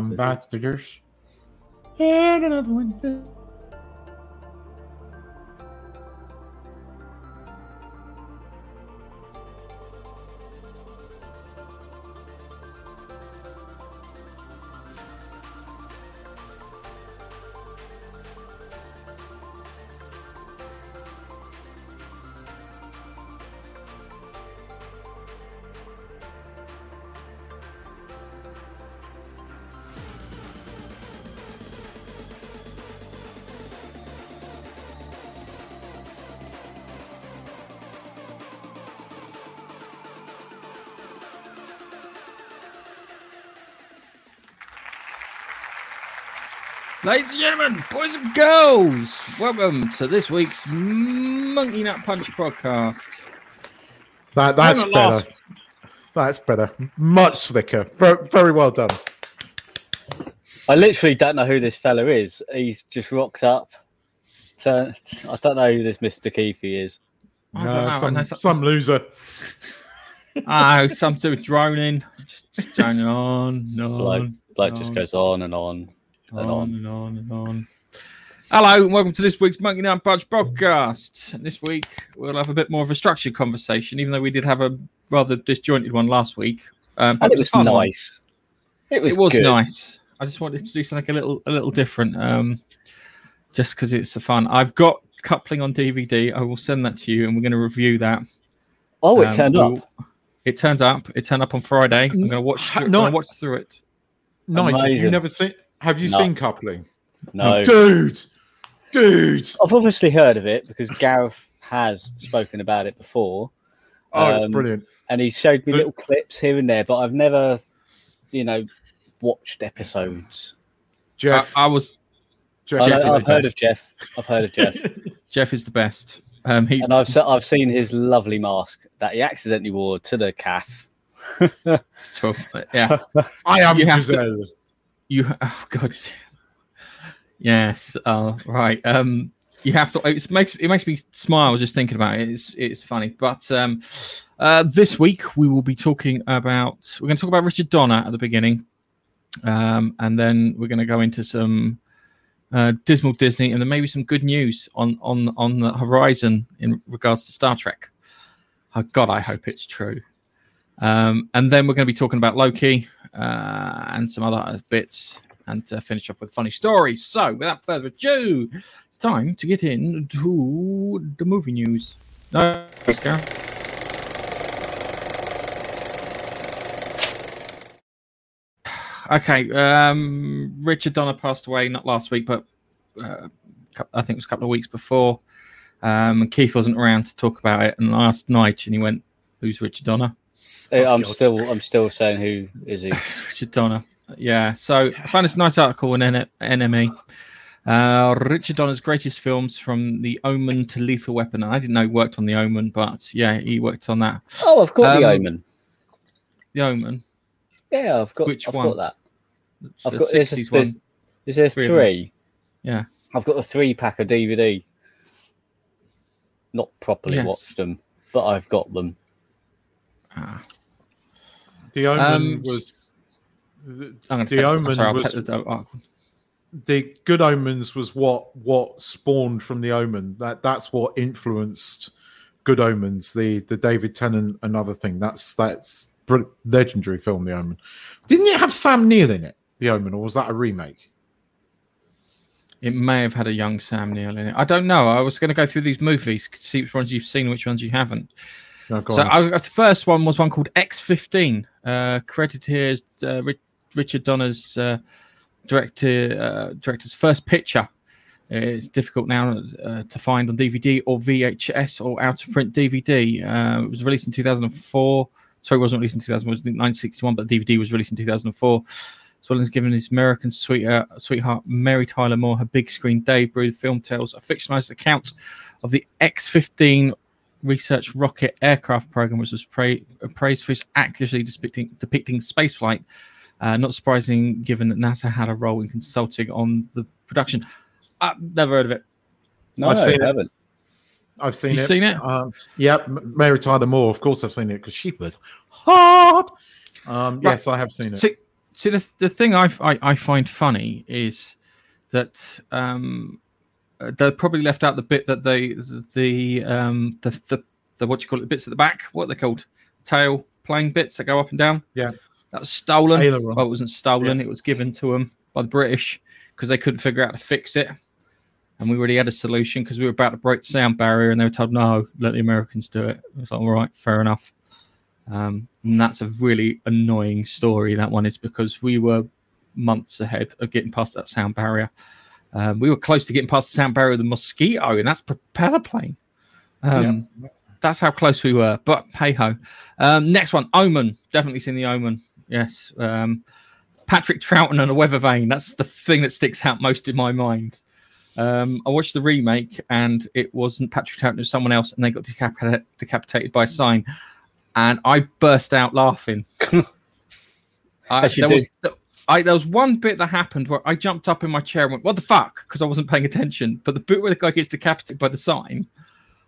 ambassadors. And another one. Ladies and gentlemen, boys and girls, welcome to this week's Monkey Nut Punch podcast. That, that's better. lost. That's better. Much slicker. Very, very well done. I literally don't know who this fella is. He's just rocked up. So I don't know who this Mr. Keith is. I No, know, I some, some- some loser. Oh, some to droning, just, just droning on, no, Bloke, bloke just goes on and on and on on. and on and on. Hello, and welcome to this week's Monkey Nut Punch podcast. And this week we'll have a bit more of a structured conversation, even though we did have a rather disjointed one last week. Um, but And it was a one. nice. It was, it was good. nice. I just wanted to do something a little a little different, um, just because it's fun. I've got coupling on DVD. I will send that to you, and we're going to review that. Oh, it Um, turned we'll- up. It turns up. It turned up on Friday. I'm going to watch. Ha- Through, no. gonna watch through it. Nigel, have you Amazing. never seen? Have you No. seen coupling? No. Dude, dude. I've obviously heard of it because Gareth has spoken about it before. Oh, it's Um, brilliant. And he showed me But- little clips here and there, but I've never, you know, watched episodes. Jeff, I, I was. Jeff, I Jeff know, is I've heard best. of Jeff. I've heard of Jeff. Jeff is the best. Um, he and I've se- I've seen his lovely mask that he accidentally wore to the calf. so, yeah. I am You have to- Giselle. You oh god. Yes. Oh right. Um you have to it makes it makes me smile just thinking about it. It's it's funny. But um uh this week we will be talking about we're gonna talk about Richard Donner at the beginning. Um and then we're gonna go into some uh dismal Disney and then maybe some good news on on on the horizon in regards to Star Trek. Oh god, I hope it's true. Um, and then we're going to be talking about Loki uh, and some other bits and to finish off with funny stories. So, without further ado, it's time to get into the movie news. No, go. Okay, um, Richard Donner passed away not last week, but uh, I think it was a couple of weeks before. Um, Keith wasn't around to talk about it, and last night, and he went, "Who's Richard Donner?" Uh, I'm God. still I'm still saying who is he? Richard Donner. Yeah. So I found this nice article in N- NME. Uh, Richard Donner's greatest films from The Omen to Lethal Weapon. And I didn't know he worked on The Omen, but yeah, he worked on that. Oh, I've got the Um, Omen. The Omen. Yeah, I've got. which I've one? got that. I've the got there's, 60s there's, one. is there Three three? Yeah. I've got a three pack of DVD. Not properly Yes. watched them, but I've got them. Ah, The Omen Um, was. The, the Omen sorry, was the article. the Good Omens was what what spawned from the Omen. That that's what influenced Good Omens. The the David Tennant another thing. That's that's legendary film. The Omen. Didn't it have Sam Neill in it? The Omen, or was that a remake? It may have had a young Sam Neill in it. I don't know. I was going to go through these movies, to see which ones you've seen, which ones you haven't. No, So. I, the first one was one called X15, uh, credited here as uh, Richard Donner's uh, director uh, director's first picture. It's difficult now uh, to find on DVD or VHS or out of print DVD. Uh, it was released in 2004. Sorry, it wasn't released in 2000. It was 1961, but the DVD was released in 2004. As well as giving his American sweetheart, sweetheart Mary Tyler Moore her big screen debut, the film tells a fictionalized account of the X-15 research rocket aircraft program, which was pra- praised for its accurately depicting, depicting spaceflight. Uh, not surprising, given that NASA had a role in consulting on the production. I've never heard of it. No, I've seen it. I haven't. I've seen You've it. seen it? Um, yep, M- Mary Tyler Moore. Of course, I've seen it because she was hard. Um, Right. Yes, I have seen it. See, See, the the thing I I, I find funny is that um, uh, they probably left out the bit that they the um the the, the what you call it the bits at the back. What are they called? Tail playing bits that go up and down. Yeah. that's stolen. Aileron. Well, it wasn't stolen. It was given to them by the British because they couldn't figure out how to fix it. And we already had a solution because we were about to break the sound barrier, and they were told, "No, let the Americans do it." It was like, "All right, fair enough." Um, and that's a really annoying story. That one is because we were months ahead of getting past that sound barrier. Um, we were close to getting past the sound barrier of the mosquito, and that's propeller plane. Um, That's how close we were. But hey ho. Um, next one, Omen. Definitely seen the Omen. Yes. Um, Patrick Troughton and a weather vane. That's the thing that sticks out most in my mind. Um, I watched the remake and it wasn't Patrick Troughton, it was someone else, and they got decapita- decapitated by a sign. And I burst out laughing. I, there, was, I, there was one bit that happened where I jumped up in my chair and went, What the fuck? Because I wasn't paying attention. But the bit where the guy gets decapitated by the sign,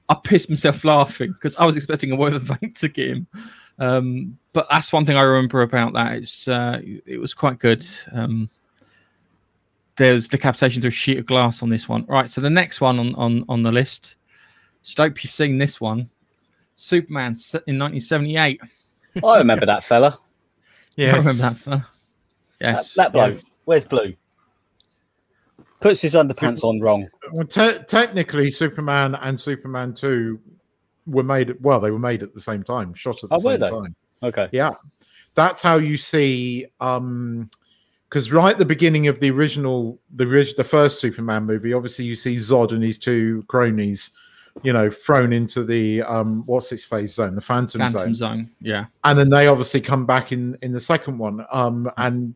I pissed myself laughing because I was expecting a weather vane to get him. Um, but that's one thing I remember about that. It's uh, it was quite good. Um, there's decapitation through a sheet of glass on this one. Right, so the next one on on, on the list. Just hope you've seen this one. Superman in 1978. I remember that fella. Yeah, I remember that. fella. That, Yes. that bloke. yes. Where's Blue? Puts his underpants on wrong. Well, te- technically, Superman and Superman Two were made. Well, they were made at the same time, shot at the Oh, same they? time. Okay. Yeah, that's how you see. um because right at the beginning of the original, the the first Superman movie, obviously you see Zod and his two cronies, you know, thrown into the um what's its phase zone, the Phantom, Phantom zone, Zone. Yeah. and then they obviously come back in in the second one. Um, and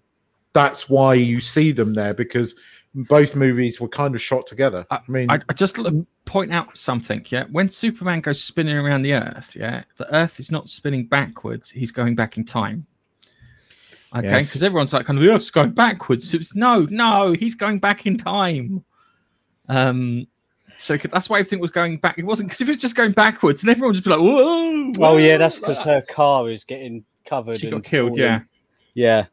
that's why you see them there because both movies were kind of shot together. I mean, I, I just look, point out something. Yeah, when Superman goes spinning around the Earth, yeah, the Earth is not spinning backwards; he's going back in time. Okay, Yes. because everyone's like, kind of, the Earth's going backwards. It's, no, no, he's going back in time. Um, so 'cause that's why everything was going back. It wasn't because if it was just going backwards, and everyone would just be like, whoa. Oh yeah, that's because like her car is getting covered. She got killed, falling. yeah. Yeah.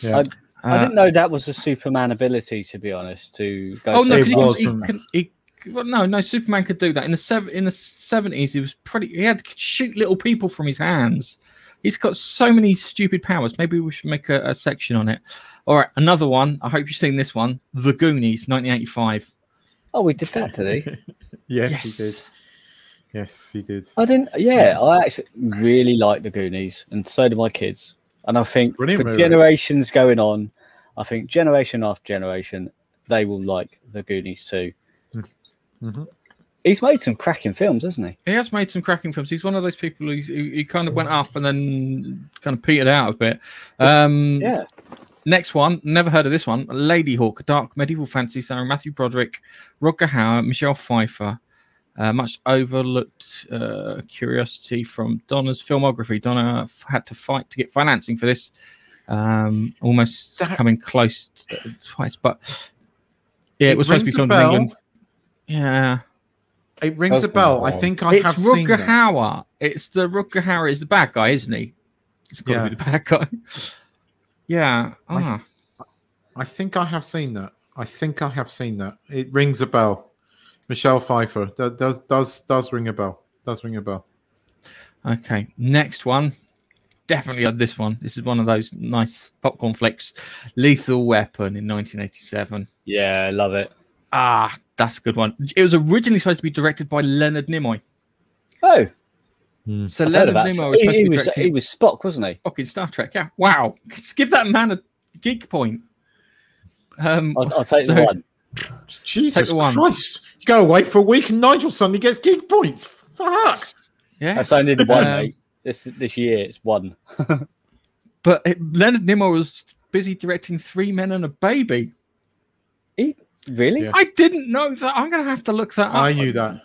Yeah. I Uh, didn't know that was a Superman ability, to be honest. To go. Oh no, It 'cause he, he, can, he, well, no, no. Superman could do that in the seven in the seventies. He was pretty. He had to shoot little people from his hands. He's got so many stupid powers. Maybe we should make a, a section on it. All right, another one. I hope you've seen this one. The Goonies, nineteen eighty-five. Oh, we did that today. yes, Yes. he did. Yes, he did. I didn't. Yeah, I actually really like the Goonies, and so do my kids. And I think for movie. generations going on, I think generation after generation, they will like the Goonies too. Mhm. He's made some cracking films, hasn't he? He has made some cracking films. He's one of those people who, who, who kind of went up and then kind of petered out a bit. Um, Yeah. Next one, never heard of this one. Ladyhawke, dark medieval fantasy starring Matthew Broderick, Rutger Hauer, Michelle Pfeiffer. Uh, much overlooked uh, curiosity from Donner's filmography. Donna f- had to fight to get financing for this, um, almost That- coming close to, twice. But yeah, it, It was supposed to be rings a filmed in bell. England. Yeah, It rings a bell. I think I it's have seen Rutger that. Hauer. It's the Rutger Hauer is the bad guy, isn't he? It's got to Yeah. be the bad guy. yeah. I- Ah. I think I have seen that. I think I have seen that. It rings a bell. Michelle Pfeiffer. That does does does ring a bell. Does ring a bell. Okay, next one. Definitely on this one. This is one of those nice popcorn flicks. Lethal Weapon in 1987. Yeah, I love it. Ah, that's a good one. It was originally supposed to be directed by Leonard Nimoy. Oh, So I've Leonard. Nimoy was supposed he to be was, directing he was Spock, wasn't he? fucking Star Trek. Yeah, wow. Just give that man a geek point. Um, I'll, I'll take so- the one. Jesus the one. Christ! You go away for a week and Nigel suddenly gets gig points. Fuck. Yeah, That's only the one, Um, mate. This this year, it's one. but it, Leonard Nimoy was busy directing Three Men and a Baby. He, really? Yeah. I didn't know that. I'm gonna have to look that up. I knew that.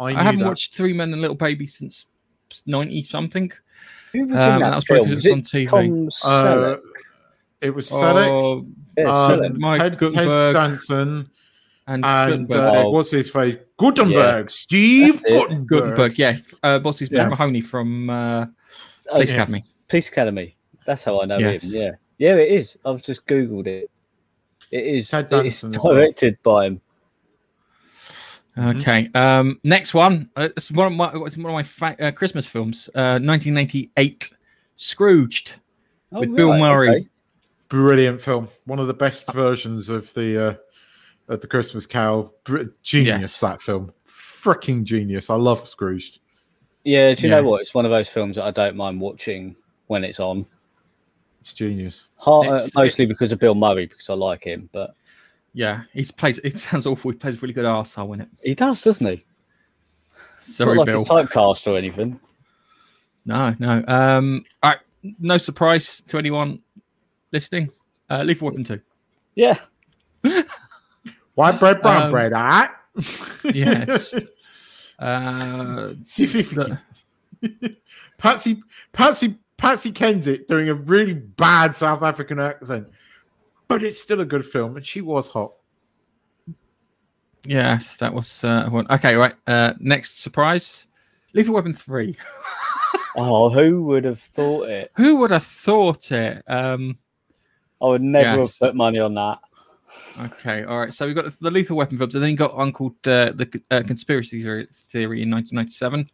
I, knew I haven't that. watched Three Men and Little Baby since ninety something. Who was Um, in that, that was probably film? 'cause it was Was on it TV. Tom Uh, Selleck? It was Selleck, Oh, Yeah, um, Selleck. Mike Ted, Ted Danson, and, and uh, Oh. what's his face? Guttenberg. Steve Guttenberg. Guttenberg, yeah. Uh, what's his name? Yes. Mahoney from uh, Oh, Police yeah. Academy. Police Academy. That's how I know Yes. him. Yeah. Yeah, it is. I've just googled it. It is. Ted It's Danson as well. directed by him. Mhm. Okay. Um, next one. Uh, it's one of my it's one of my fa- uh, Christmas films. Uh, 1998, Scrooged Oh, with Bill Murray. okay. Brilliant film. One of the best versions of the uh, of the Christmas Carol. Br- Genius Yes. that film. Freaking genius. I love Scrooged. Yeah, do you Yeah. know what? It's one of those films that I don't mind watching when it's on. It's genius. Har- uh, It's- mostly because of Bill Murray, because I like him. But Yeah, he plays. It sounds awful. He plays a really good arsehole in it. he does, doesn't he? Sorry, like Bill. typecast or anything. No, no. Um, all right. No surprise to anyone listening. Uh, Lethal Weapon two. Yeah. White bread, brown Um, bread, ah? Yes. Uh, See the- Patsy Patsy Patsy Kensit doing a really bad South African accent, but it's still a good film, and she was hot. yes, that was uh, one. Okay, right. Uh, next surprise. Lethal Weapon three. Oh, who would have thought it? Who would have thought it? Um, I would never Yes. have put money on that. Okay, all right. So we've got the Lethal Weapon films, and then you got one called uh, the uh, Conspiracy Theory, Theory in 1997.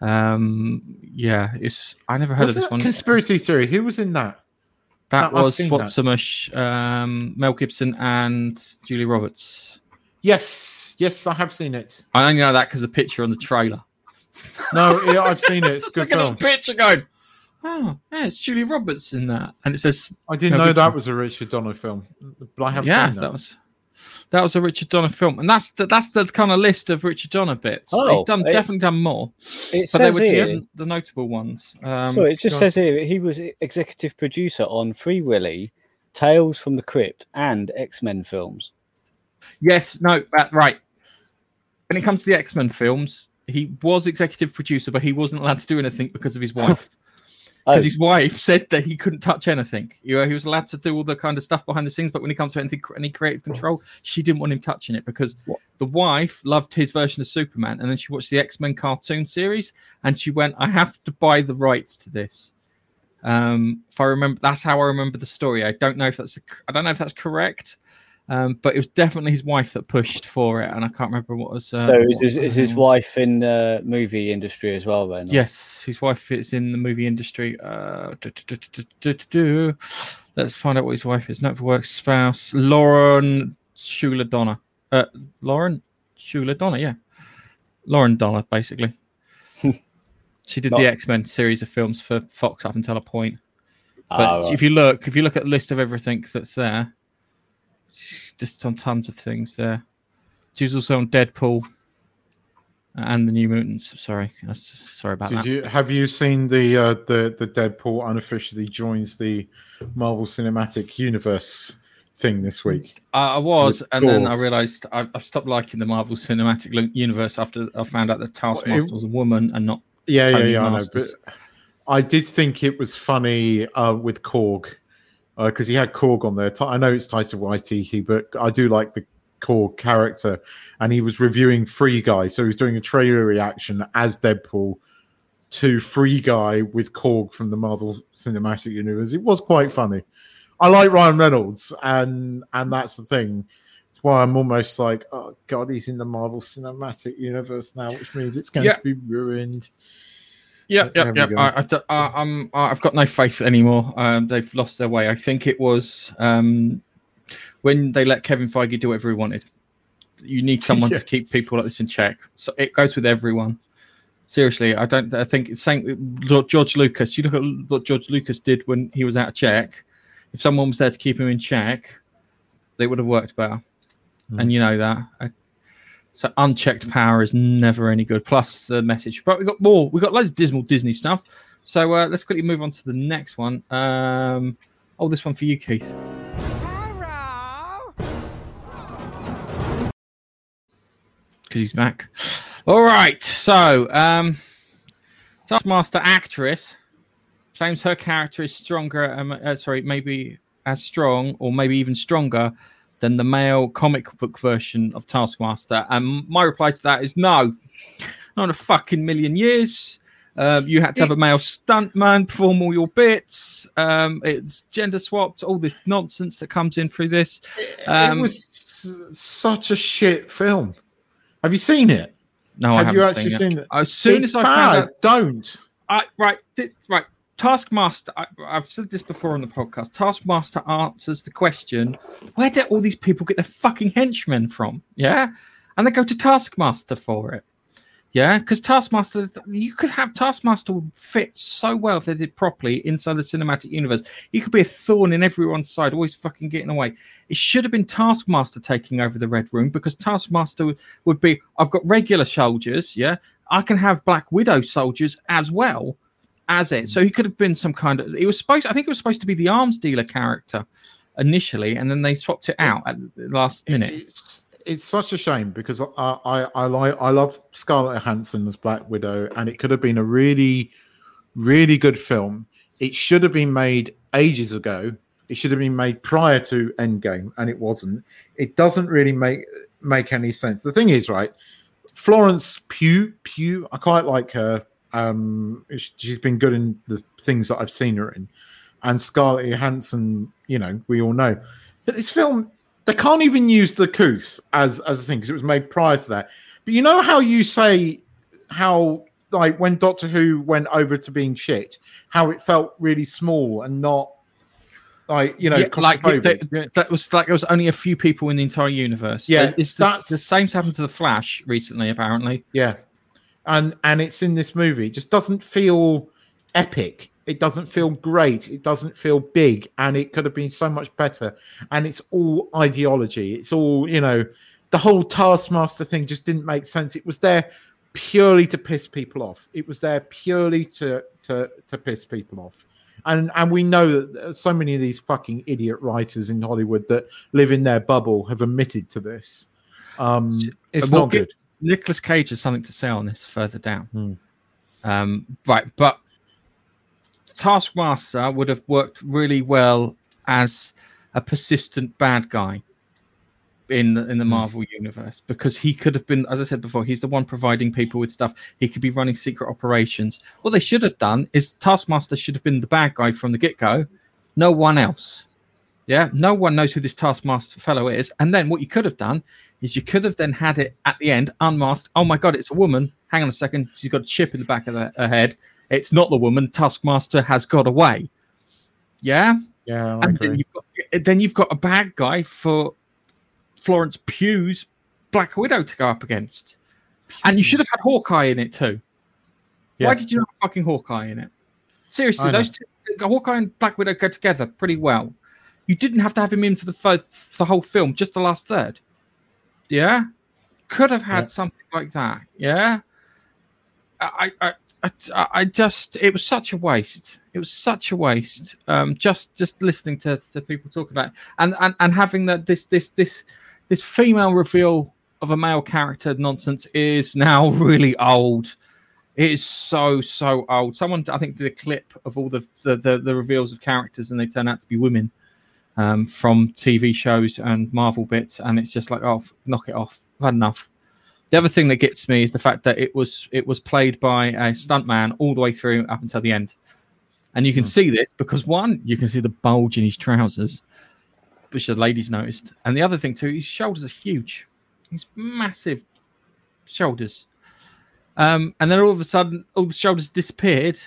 Um, yeah, it's I never heard Was of this one. Conspiracy theory. Who was in that? that I've was seen Swat um, Mel Gibson, and Julie Roberts. Yes, yes, I have seen it. I only know that because the picture on the trailer. No, yeah, I've seen it. It's a good looking film. at the picture, going, "Oh, yeah, it's Julie Roberts in that," and it says I didn't Mel know that was a Richard Donner film, but I have yeah, seen that. that. was that was a Richard Donner film, and that's the that's the kind of list of Richard Donner bits. Oh, He's done it- definitely done more, It but they says were here. the, the notable ones. Um, so it just go on. says here he was executive producer on Free Willy, Tales from the Crypt, and X Men films. yes, no, that, right. When it comes to the X Men films, he was executive producer, but he wasn't allowed to do anything because of his wife. Oh, Because his wife said that he couldn't touch anything. You know, he was allowed to do all the kind of stuff behind the scenes, but when it comes to anything, any creative control, she didn't want him touching it because What? the wife loved his version of Superman, and then she watched the X Men cartoon series, and she went, "I have to buy the rights to this." Um, if I remember, that's how I remember the story. I don't know if that's I don't know if that's correct, um, but it was definitely his wife that pushed for it, and I can't remember what was. Uh, so is what his, is his wife in the movie industry as well? Then Yes, his wife is in the movie industry. Uh. Let's find out what his wife is. Note for work spouse Lauren Shuler Donner. Uh, Lauren Shuler Donner, yeah, Lauren Donner, basically. she did Not- the X Men series of films for Fox up until a point. But Ah, right. if you look, if you look at the list of everything that's there, just on tons of things there. She was also on Deadpool and the New Mutants. Sorry, sorry about Did that. you have you seen the uh, the the Deadpool unofficially joins the Marvel Cinematic Universe thing this week? I I was, With and then I realised I, I've stopped liking the Marvel Cinematic Universe after I found out that Well, Taskmaster it- was a woman and not. Yeah, Tony yeah, yeah. I know, but I did think it was funny uh, with Korg Uh, because he had Korg on there. I know it's Taika Waititi, but I do like the Korg character, and he was reviewing Free Guy, so he was doing a trailer reaction as Deadpool to Free Guy with Korg from the Marvel Cinematic Universe. It was quite funny. I like Ryan Reynolds, and and that's the thing. It's why I'm almost like, oh god, he's in the Marvel Cinematic Universe now, which means it's going Yeah. to be ruined. Yeah, yeah, yeah. I, I, I, I'm, I've got no faith anymore. Um, they've lost their way. I think it was um, when they let Kevin Feige do whatever he wanted. You need someone Yeah. to keep people like this in check. So it goes with everyone. Seriously, I don't. I think it's. Lord George Lucas. You look at what George Lucas did when he was out of check. If someone was there to keep him in check, they would have worked better. Mm. And you know that. I, so unchecked power is never any good. Plus the message. But we got more. We got loads of dismal Disney stuff. So uh, let's quickly move on to the next one. Um, oh, this one for you, Keith. Because he's back. All right. So, um, Taskmaster actress claims her character is stronger. Um, uh, sorry, maybe as strong or maybe even stronger than the male comic book version of Taskmaster. And my reply to that is no, not in a fucking million years. Um, you had to have a male stuntman perform all your bits. Um, it's gender swapped. All this nonsense that comes in through this. Um, it was such a shit film. Have you seen it? No, Have you haven't actually seen it. seen it? As soon It's as I bad. found out, don't. I, right, thi- right. Taskmaster. I, I've said this before on the podcast. Taskmaster answers the question: Where did all these people get their fucking henchmen from? Yeah, and they go to Taskmaster for it. Yeah, because Taskmaster, you could have Taskmaster fit so well if they did properly inside the cinematic universe. He could be a thorn in everyone's side, always fucking getting away. It should have been Taskmaster taking over the Red Room because Taskmaster would be I've got regular soldiers, yeah. I can have Black Widow soldiers as well as it. So mm. he could have been some kind of. It was supposed. I think it was supposed to be the arms dealer character initially, and then they swapped it out at the last minute. It's it's such a shame because I I I like I love Scarlett Johansson as Black Widow, and it could have been a really really good film. It should have been made ages ago. It should have been made prior to Endgame, and it wasn't. It doesn't really make make any sense. The thing is, right? Florence Pugh Pugh, I quite like her. Um, she's been good in the things that I've seen her in, and Scarlett Johansson. You know, we all know. But this film, they can't even use the couth as as a thing because it was made prior to that. But you know how you say how like when Doctor Who went over to being shit, how it felt really small and not like you know Yeah, like claustrophobic. that, that was like there was only a few people in the entire universe. Yeah, it's the, that's- the same happened to the Flash recently, apparently. Yeah, and and it's in this movie. It just doesn't feel epic. It doesn't feel great. It doesn't feel big, and it could have been so much better. And it's all ideology. It's all you know. The whole Taskmaster thing just didn't make sense. It was there purely to piss people off. It was there purely to to to piss people off. And and we know that so many of these fucking idiot writers in Hollywood that live in their bubble have admitted to this. Um, it's We'll not get- good. Nicolas Cage has something to say on this further down. Hmm. Um, right, but Taskmaster would have worked really well as a persistent bad guy in the, in the Hmm. Marvel universe because he could have been, as I said before, he's the one providing people with stuff. He could be running secret operations. What they should have done is Taskmaster should have been the bad guy from the get go. No one else. Yeah, no one knows who this Taskmaster fellow is. And then what you could have done is you could have then had it at the end unmasked. Oh my god, it's a woman. Hang on a second, she's got a chip in the back of the, her head. It's not the woman. Taskmaster has got away. Yeah, Yeah, I and then you've got then you've got a bad guy for Florence Pugh's Black Widow to go up against, and you should have had Hawkeye in it too. Yeah. Why did you not have fucking Hawkeye in it? Seriously, those two, Hawkeye and Black Widow go together pretty well. You didn't have to have him in for the the whole film, just the last third. Yeah, could have had Yeah. something like that. Yeah, I, I, I, I just it was such a waste. It was such a waste. Um, just just listening to, to people talk about it. and and and having that this this this this female reveal of a male character nonsense is now really old. It is so so old. Someone I think did a clip of all the the, the, the reveals of characters and they turn out to be women um, from TV shows and Marvel bits, and it's just like, oh, knock it off. I've had enough. The other thing that gets me is the fact that it was it was played by a stuntman all the way through up until the end, and you can Hmm. see this because one, you can see the bulge in his trousers, which the ladies noticed, and the other thing too, his shoulders are huge. He's massive shoulders, um, and then all of a sudden, all the shoulders disappeared.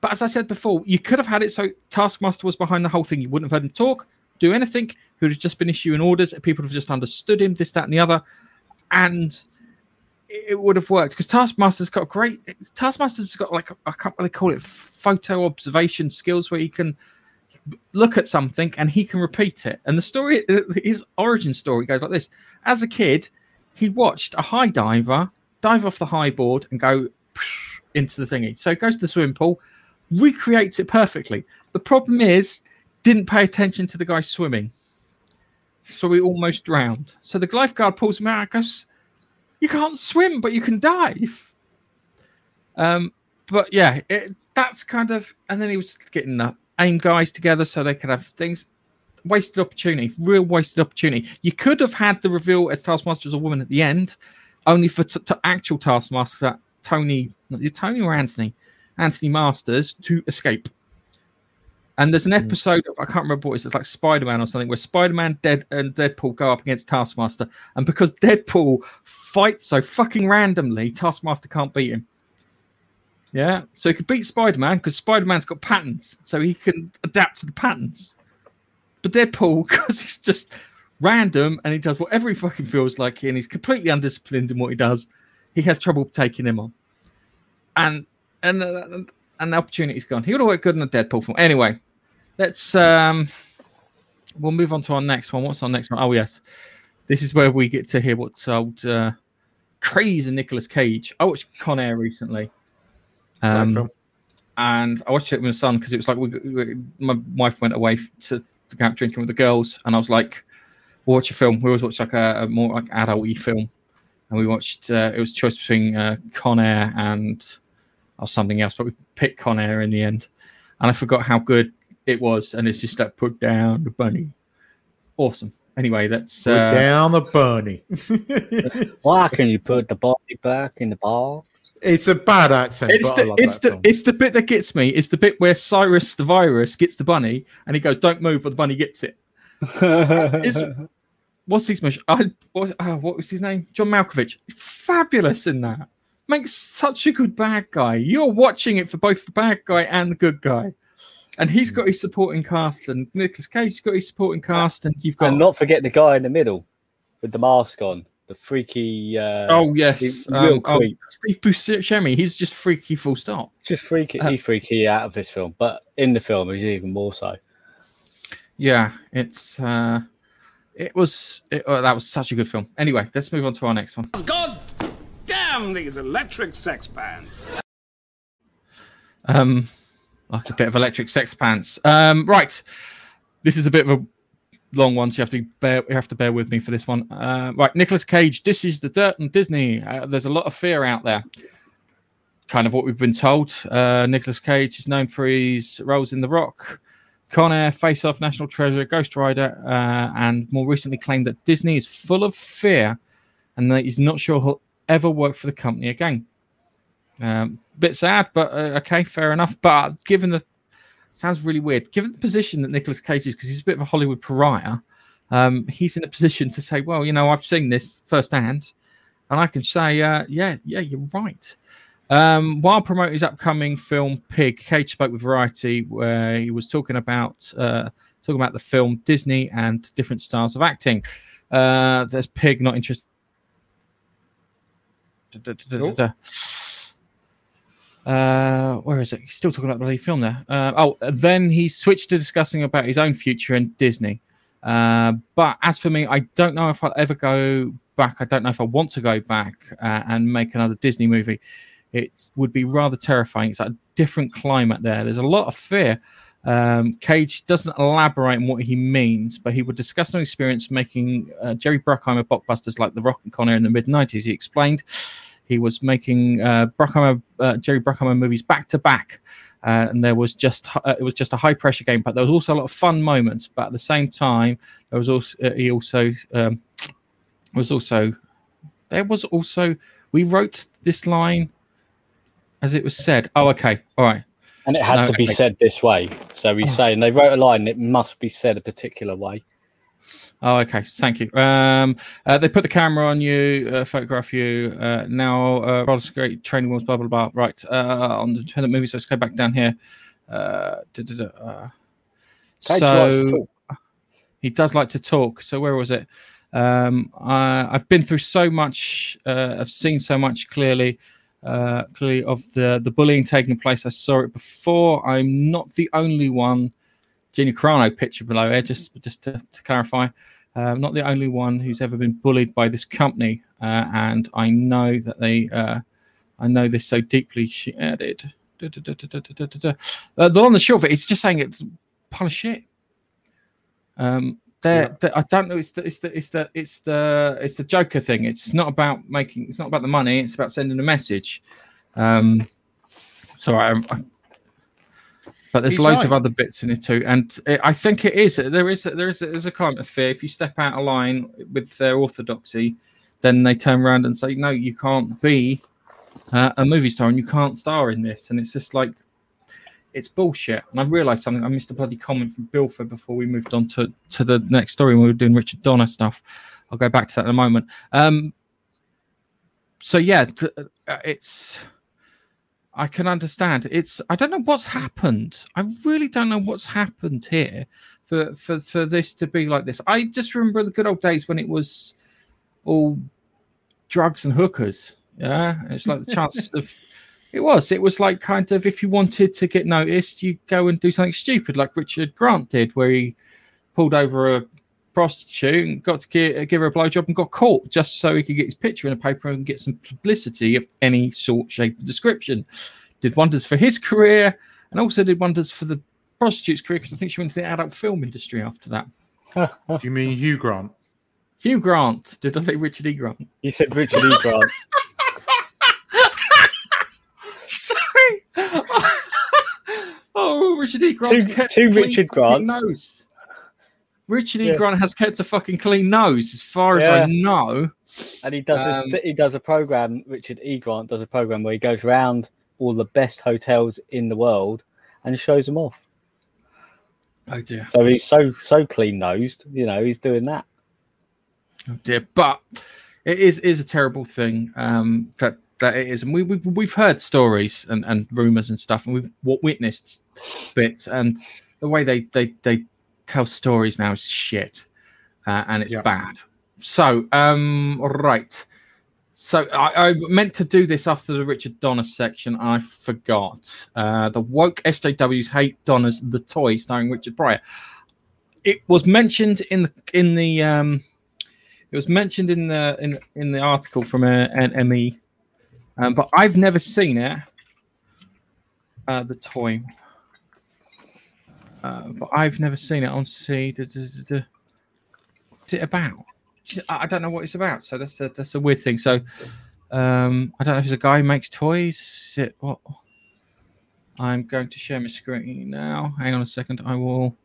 But as I said before, you could have had it so Taskmaster was behind the whole thing. You wouldn't have heard him talk, do anything. He would have just been issuing orders. People would have just understood him, this, that, and the other. And it would have worked because Taskmaster's got great. Taskmaster's got like, I can't really call it photo observation skills where he can look at something and he can repeat it. And the story, his origin story goes like this As a kid, he watched a high diver dive off the high board and go into the thingy. So he goes to the swimming pool, recreates it perfectly. The problem is, didn't pay attention to the guy swimming. So he almost drowned. So the lifeguard pulls him out and goes, You can't swim, but you can dive. Um, but yeah, it, that's kind of, and then he was getting the aim guys together so they could have things. Wasted opportunity, real wasted opportunity. You could have had the reveal as Taskmaster as a woman at the end, only for t- t- actual Taskmaster Tony, Tony or Anthony, Anthony Masters to escape. And there's an Hmm. episode of I can't remember what it is. It's like Spider Man or something where Spider Man, Dead, and Deadpool go up against Taskmaster, and because Deadpool fights so fucking randomly, Taskmaster can't beat him. Yeah, so he could beat Spider Man because Spider Man's got patterns, so he can adapt to the patterns. But Deadpool, because he's just random and he does whatever he fucking feels like, and he's completely undisciplined in what he does, he has trouble taking him on. And and uh, and the opportunity's gone. He would have worked good in a Deadpool film. Anyway, let's um we'll move on to our next one. What's our next one? Oh yes. This is where we get to hear what's old uh crazy Nicolas Cage. I watched Con Air recently. Um, and I watched it with my son because it was like we, we, my wife went away to, to go out drinking with the girls, and I was like, we'll "Watch a film." We always watch like a, a more like adult-y film, and we watched. Uh, it was a choice between uh, Con Air and or something else, but we picked Con Air in the end, and I forgot how good it was, and it's just like put down the bunny, awesome. Anyway, that's Put uh, down the bunny. Why can you put the body back in the ball? it's a bad accent, It's but I the love it's that the film. it's the bit that gets me. It's the bit where Cyrus the virus gets the bunny and he goes, "Don't move," or the bunny gets it. What's his mission? I what, uh, what was his name? John Malkovich. Fabulous in that. Makes such a good bad guy. You're watching it for both the bad guy and the good guy. And he's got his supporting cast, and Nicolas Cage's got his supporting cast, and you've got and not forget the guy in the middle with the mask on, the freaky. Uh, oh yes, he's um, real oh. Steve Buscemi. He's just freaky, full stop. just freaky. Uh, he's freaky out of this film, but in the film, he's even more so. Yeah, it's uh it was it, oh, that was such a good film. Anyway, let's move on to our next one. God damn these electric sex pants. Um like a bit of electric sex pants. Um right. This is a bit of a long one, so you have to bear you have to bear with me for this one. Uh, right, Nicolas Cage dishes the dirt on Disney. Uh, there's a lot of fear out there. Kind of what we've been told. Uh, Nicolas Cage is known for his roles in The Rock, Con Air, Face Off, National Treasure, Ghost Rider, uh, and more recently claimed that Disney is full of fear and that he's not sure ever work for the company again. Um, bit sad, but uh, okay, fair enough. But given the sounds really weird, given the position that Nicolas Cage is, because he's a bit of a Hollywood pariah, um, he's in a position to say, well, you know, I've seen this firsthand, and I can say, uh, yeah, yeah, you're right. Um, while promoting his upcoming film Pig, Cage spoke with Variety, where he was talking about uh, talking about the film Disney and different styles of acting. Uh, there's Pig, not interested. Uh, where is it? He's still talking about the lead film there. Uh, oh, then he switched to discussing about his own future in Disney. Uh, but as for me, I don't know if I'll ever go back. I don't know if I want to go back uh, and make another Disney movie. It would be rather terrifying. It's a different climate there. There's a lot of fear. Um, Cage doesn't elaborate on what he means, but he would discuss an experience making uh, Jerry Bruckheimer blockbusters like The Rock and Con Air in the mid 90s. He explained he was making uh, Bruckheimer, uh, Jerry Bruckheimer movies back to back. And there was just uh, it was just a high pressure game, but there was also a lot of fun moments. But at the same time, there was also uh, he also um, was also there was also we wrote this line as it was said. Oh, okay, all right. And it had No, to be okay. said this way. So he's Oh. saying they wrote a line, it must be said a particular way. Oh, okay. Thank you. Um, uh, they put the camera on you, uh, photograph you. Uh, now, uh, skate training wheels, blah blah blah. Right uh, on the independent movies. Let's go back down here. Uh, da, da, da, uh, Cage likes to so he does like to talk. So where was it? Um, I, I've been through so much. Uh, I've seen so much clearly, uh, clearly of the the bullying taking place. I saw it before. I'm not the only one. Gina Carano picture below here, just just to, to clarify. Uh, not the only one who's ever been bullied by this company, uh, and I know that they, uh, I know this so deeply. She added, the on the short of it, it's just saying it's pile of shit. Um, yeah. I don't know. It's the, it's the it's the it's the it's the Joker thing. It's not about making. It's not about the money. It's about sending a message. Um, sorry, I, I but there's He's loads right. of other bits in it too, and it, I think it is. There is, there is, there's a kind of fear. If you step out of line with their orthodoxy, then they turn around and say, "No, you can't be uh, a movie star and you can't star in this, and it's just like it's bullshit. And I realised something. I missed a bloody comment from Bilford before we moved on to to the next story when we were doing Richard Donner stuff. I'll go back to that in a moment. Um, so yeah, uh, it's. I can understand. It's. I don't know what's happened. I really don't know what's happened here for for for this to be like this. I just remember the good old days when it was all drugs and hookers. Yeah, it's like the chance of. It was. It was like kind of if you wanted to get noticed, you go and do something stupid, like Richard Grant did, where he pulled over a prostitute and got to give, uh, give her a blowjob and got caught just so he could get his picture in a paper and get some publicity of any sort, shape, or description. Did wonders for his career and also did wonders for the prostitute's career because I think she went to the adult film industry after that. Do you mean Hugh Grant? Hugh Grant. Did I say Richard E. Grant? You said Richard E. Grant. Sorry. oh, Richard E. Grant. Two- two Richard Grants. Nose. Richard E. Yeah. Grant has kept a fucking clean nose, as far as I know. And he does Um, this, he does a program. Richard E. Grant does a program where he goes around all the best hotels in the world and shows them off. Oh dear. So he's so so clean nosed. You know, he's doing that. Oh dear. But it is is a terrible thing. Um, that that it is, and we we've, we've heard stories and, and rumors and stuff, and we've what witnessed bits, and the way they they they tell stories now is shit, uh, and it's Yeah. bad. So um, right. So I, I meant to do this after the Richard Donner section. I forgot. Uh, the woke SJWs hate Donner's The Toy, starring Richard Pryor. It was mentioned in the in the um, it was mentioned in the in in the article from uh, NME, um, but I've never seen it. Uh, the toy, uh, but I've never seen it on see. What's it about? I don't know what it's about. So that's a, that's a weird thing. So um, I don't know if it's a guy who makes toys. Is it what? I'm going to share my screen now. Hang on a second. I will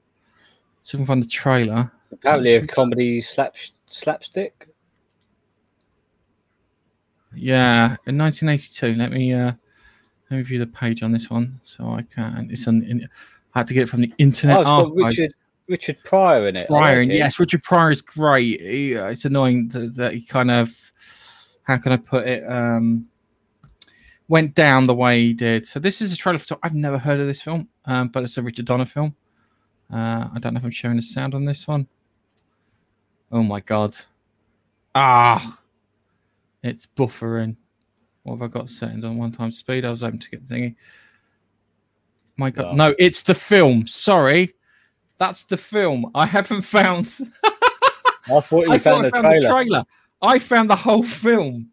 see if I can find the trailer. Apparently, a comedy slap slapstick. Yeah, in 1982. Let me uh, let me view the page on this one so I can. It's on. In, I had to get it from the Internet Oh, it's got Richard Richard Pryor in it. Pryor, like yes, Richard Pryor is great. He, uh, it's annoying that, that he kind of, how can I put it, um, went down the way he did. So this is a trailer for. I've never heard of this film, um, but it's a Richard Donner film. Uh, I don't know if I'm showing the sound on this one. Oh my god! Ah, it's buffering. What have I got settings on one time speed? I was hoping to get the thingy. My god, no, it's the film. Sorry, that's the film. I haven't found. I thought you I found, thought I the, found trailer. the trailer. I found the whole film.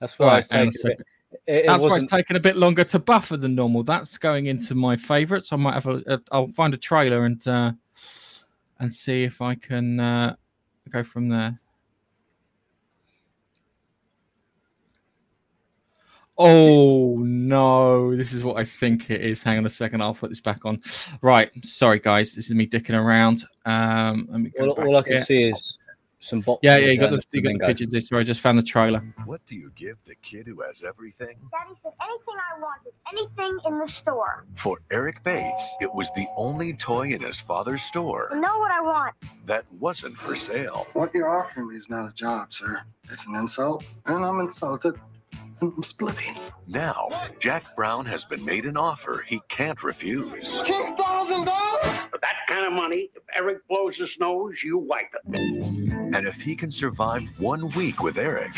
That's why Right, it's hang on a taking a bit. second. It, it That's why it's taken a bit longer to buffer than normal. That's going into my favourites. I might have a. a I'll find a trailer and uh, and see if I can uh, go from there. Oh no, this is what I think it is. Hang on a second, I'll put this back on. Right, sorry guys, this is me dicking around. Um, let me go all, back all I can here. see is some boxes. Yeah, yeah, you got and the, you got the bingo. pictures. This, sorry, I just found the trailer. What do you give the kid who has everything? Daddy said anything I wanted, anything in the store. For Eric Bates, it was the only toy in his father's I store know what I want. that wasn't for sale. What you're offering me is not a job, sir. It's an insult, and I'm insulted. And splitting. Now, Jack Brown has been made an offer he can't refuse. Ten thousand dollars? For that kind of money, if Eric blows his nose, you wipe it. And if he can survive one week with Eric,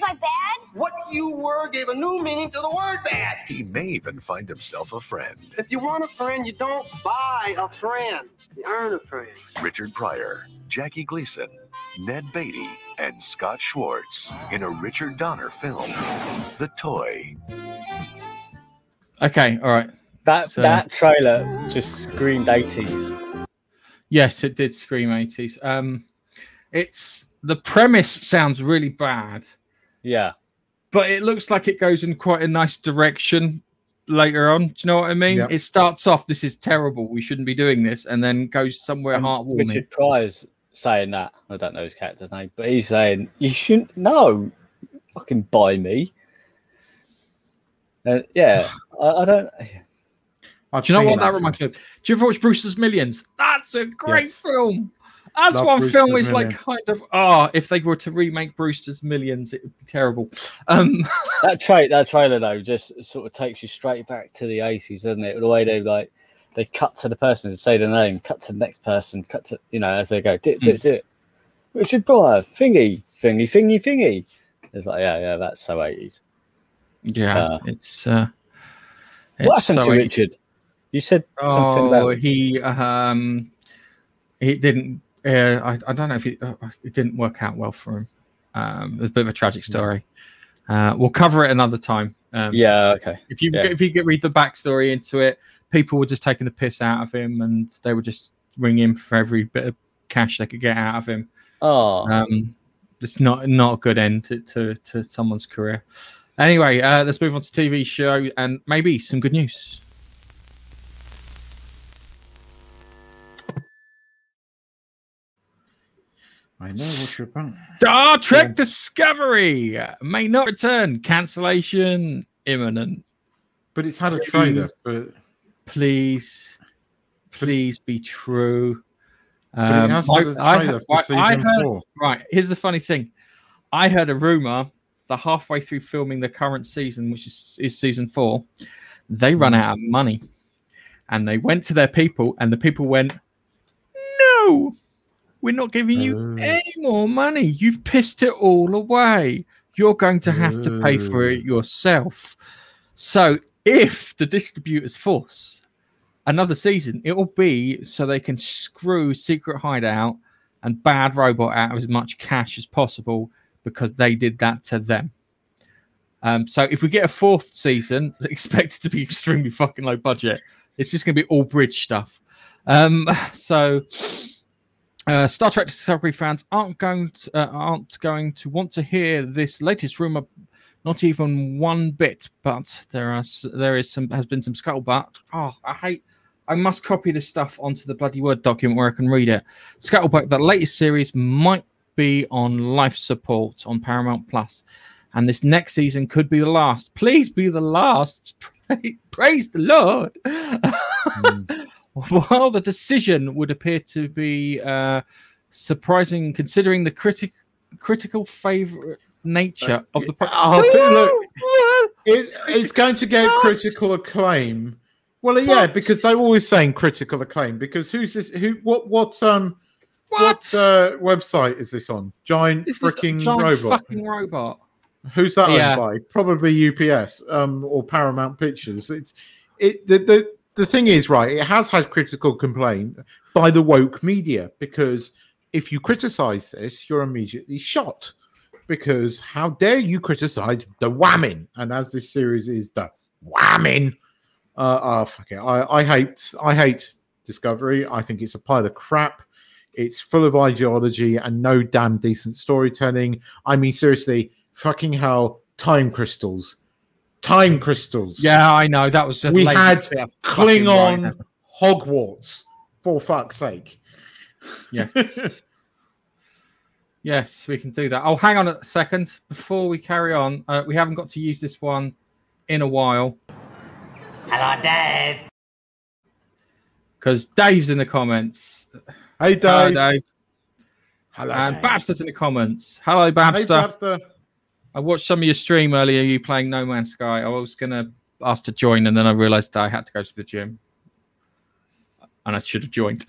Was I bad? What you were gave a new meaning to the word bad. he may even find himself a friend. If you want a friend, you don't buy a friend. You earn a friend. Richard Pryor, Jackie Gleason, Ned Beatty, and Scott Schwartz in a Richard Donner film, The Toy. Okay, all right. That So- that trailer just screamed eighties. Yes, it did scream 80s. Um, it's the premise sounds really bad, Yeah, but it looks like it goes in quite a nice direction later on. Do you know what I mean? Yep. It starts off, this is terrible, we shouldn't be doing this, and then goes somewhere heartwarming. Richard Pryor's saying that. I don't know his character's name, but he's saying you shouldn't. No, fucking buy me. Uh, yeah, I, I don't. I've Do you know what that that reminds me of? Do you ever watch Brewster's Millions? That's a great Yes. film. That's Love one film Brewster's is like kind of ah, if they were to remake Brewster's Millions, it would be terrible. Um, that trait that trailer though just sort of takes you straight back to the 80s doesn't it? The way they like they cut to the person and say the name cut to the next person cut to you know as they go do it do it do it. Richard Pryor thingy thingy thingy thingy. It's like yeah yeah that's so 80s yeah, Uh, it's uh, what it's happened so to richard? You said something Oh, about he um, he didn't. Uh, I I don't know if it, uh, it didn't work out well for him. Um, was a bit of a tragic story. Uh, we'll cover it another time. Um, yeah okay If you Yeah. if you get read the backstory into it, people were just taking the piss out of him, and they would just ring him for every bit of cash they could get out of him. oh Um, it's not not a good end to, to, to someone's career. Anyway, uh, let's move on to TV show and maybe some good news. I know what you're about. Star Trek Yeah. Discovery may not return. Cancellation imminent. But it's had a trailer. Please. But, Please, please be true. Um, has I- had a I trailer heard- for I- heard- four. Right. Here's the funny thing. I heard a rumor that halfway through filming the current season, which is, is season four, they run Hmm. out of money. And they went to their people, and the people went, No, we're not giving you Oh. any more money. You've pissed it all away. You're going to have to pay for it Oh. yourself. So if the distributors force another season, it will be so they can screw Secret Hideout and Bad Robot out of as much cash as possible because they did that to them. Um, so if we get a fourth season, expect it to be extremely fucking low budget. It's just going to be all bridge stuff. Um, so uh, Star Trek Discovery fans aren't going to, uh, aren't going to want to hear this latest rumor, not even one bit. But there are there is some has been some scuttlebutt. Oh, I hate. I must copy this stuff onto the bloody word document where I can read it. Scuttlebutt, the latest series might be on life support on Paramount Plus, and this next season could be the last. Please be the last. Praise the Lord. While the decision would appear to be uh, surprising, considering the critic critical favorite nature of the pro- Oh, look, it, it's going to get critical acclaim. Well, yeah, What? because they're always saying critical acclaim. Because who's this? Who? What? What? Um. what? What uh, website is this on? Giant Is freaking giant robot. fucking robot. Who's that Yeah. owned by? Probably UPS um, or Paramount Pictures. It's it the, the the thing is right. It has had critical complaint by the woke media because if you criticize this, you're immediately shot. Because how dare you criticize the whamming? And as this series is the whamming, uh, oh fuck it. I, I hate I hate Discovery. I think it's a pile of crap. It's full of ideology and no damn decent storytelling. I mean, seriously, fucking hell, time crystals. Time crystals. Yeah, I know that was. the We had bit of Klingon. Hogwarts, for fuck's sake. Yeah. Yes, we can do that. Oh, hang on a second before we carry on. Uh, we haven't got to use this one in a while Hello, Dave. because Dave's in the comments. hey, Hello, Dave. Dave. Hello, And Dave. Babster's in the comments. Hello, Hey, Babster. I watched some of your stream earlier. You playing No Man's Sky. I was gonna ask to join, and then I realised I had to go to the gym, and I should have joined.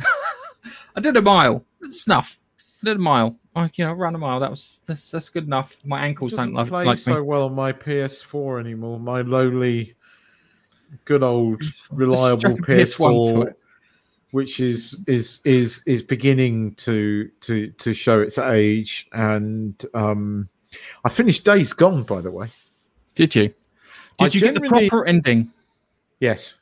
I did a mile. Snuff. I did a mile. I, you know, ran a mile. That was that's, that's good enough. My ankles don't like, play like so me. well on my PS4 anymore. My lowly, good old, reliable PS1 to PS4, which is is is is beginning to to to show its age. And um, I finished Days Gone, by the way. Did you? I Did you get the proper ending? Yes,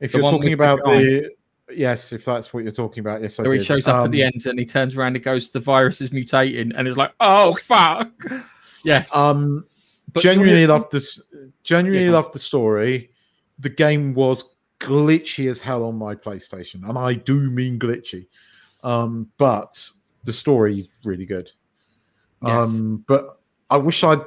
if The you're talking with the about the yes, if that's what you're talking about, yes, I Where he shows up at the Um, end and he turns around and goes, "The virus is mutating," and it's like, "Oh fuck!" Yes. Um, But genuinely loved this. Genuinely Yeah. loved the story. The game was glitchy as hell on my PlayStation, and I do mean glitchy. Um, but the story really good. Yes. Um, but I wish I'd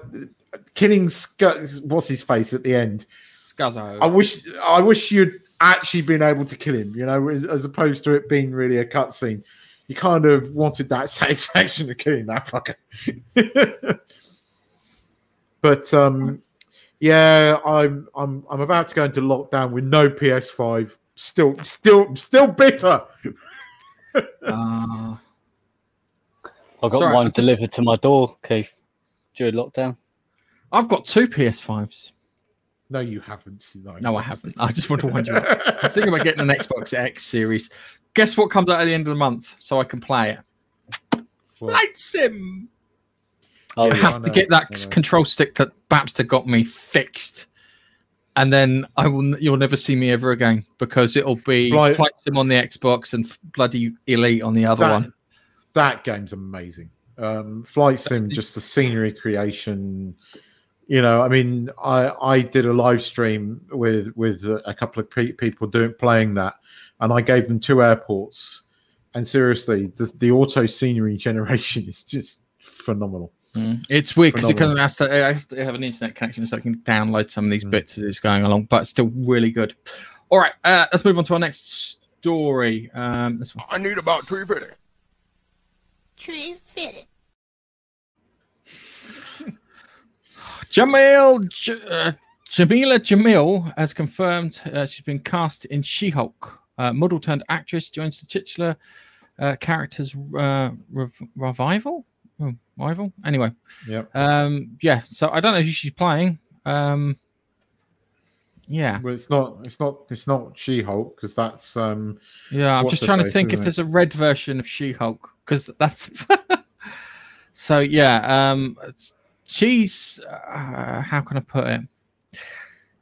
killing Sc- what's his face at the end. Skizzo. I wish I wish you'd actually been able to kill him, you know, as, as opposed to it being really a cutscene. You kind of wanted that satisfaction of killing that fucker. but um yeah, I'm I'm I'm about to go into lockdown with no PS5. Still still still bitter. Uh, I got Sorry, one I just- delivered to my door, Keith, during lockdown. I've got two PS5s. No, you haven't. No, No, I haven't. I just want to wind you up. I was thinking about getting an Xbox X series. Guess what comes out at the end of the month so I can play it? What? Flight Sim. Oh, I yeah. have I to oh, get that control stick that Babster got me fixed, and then I will. You'll never see me ever again because it'll be Flight- Flight Sim on the Xbox and bloody Elite on the other that, one. that game's amazing. Um, Flight Sim, just the scenery creation. You know, I mean, I I did a live stream with with a couple of pe- people doing playing that, and I gave them two airports. And seriously, the, the auto scenery generation is just phenomenal. Mm. It's weird because it Phenomenal. has to, it has to have an internet connection so I can download some of these Mm. bits as it's going along, but it's still really good. All right, uh, let's move on to our next story. Um, this one. I need about 350. Tree fitted. Jamil J- uh, Jamila Jamil has confirmed uh, she's been cast in She-Hulk. Uh, model turned actress joins the titular uh, character's uh, rev- revival. Oh, rival. Anyway, Yep. um, yeah. So I don't know who she's playing. Um, yeah, Well, it's not. It's not. It's not She Hulk because that's. um yeah. I'm just her trying to face, think if it? there's a red version of She-Hulk because that's. so yeah, um, she's. Uh, how can I put it?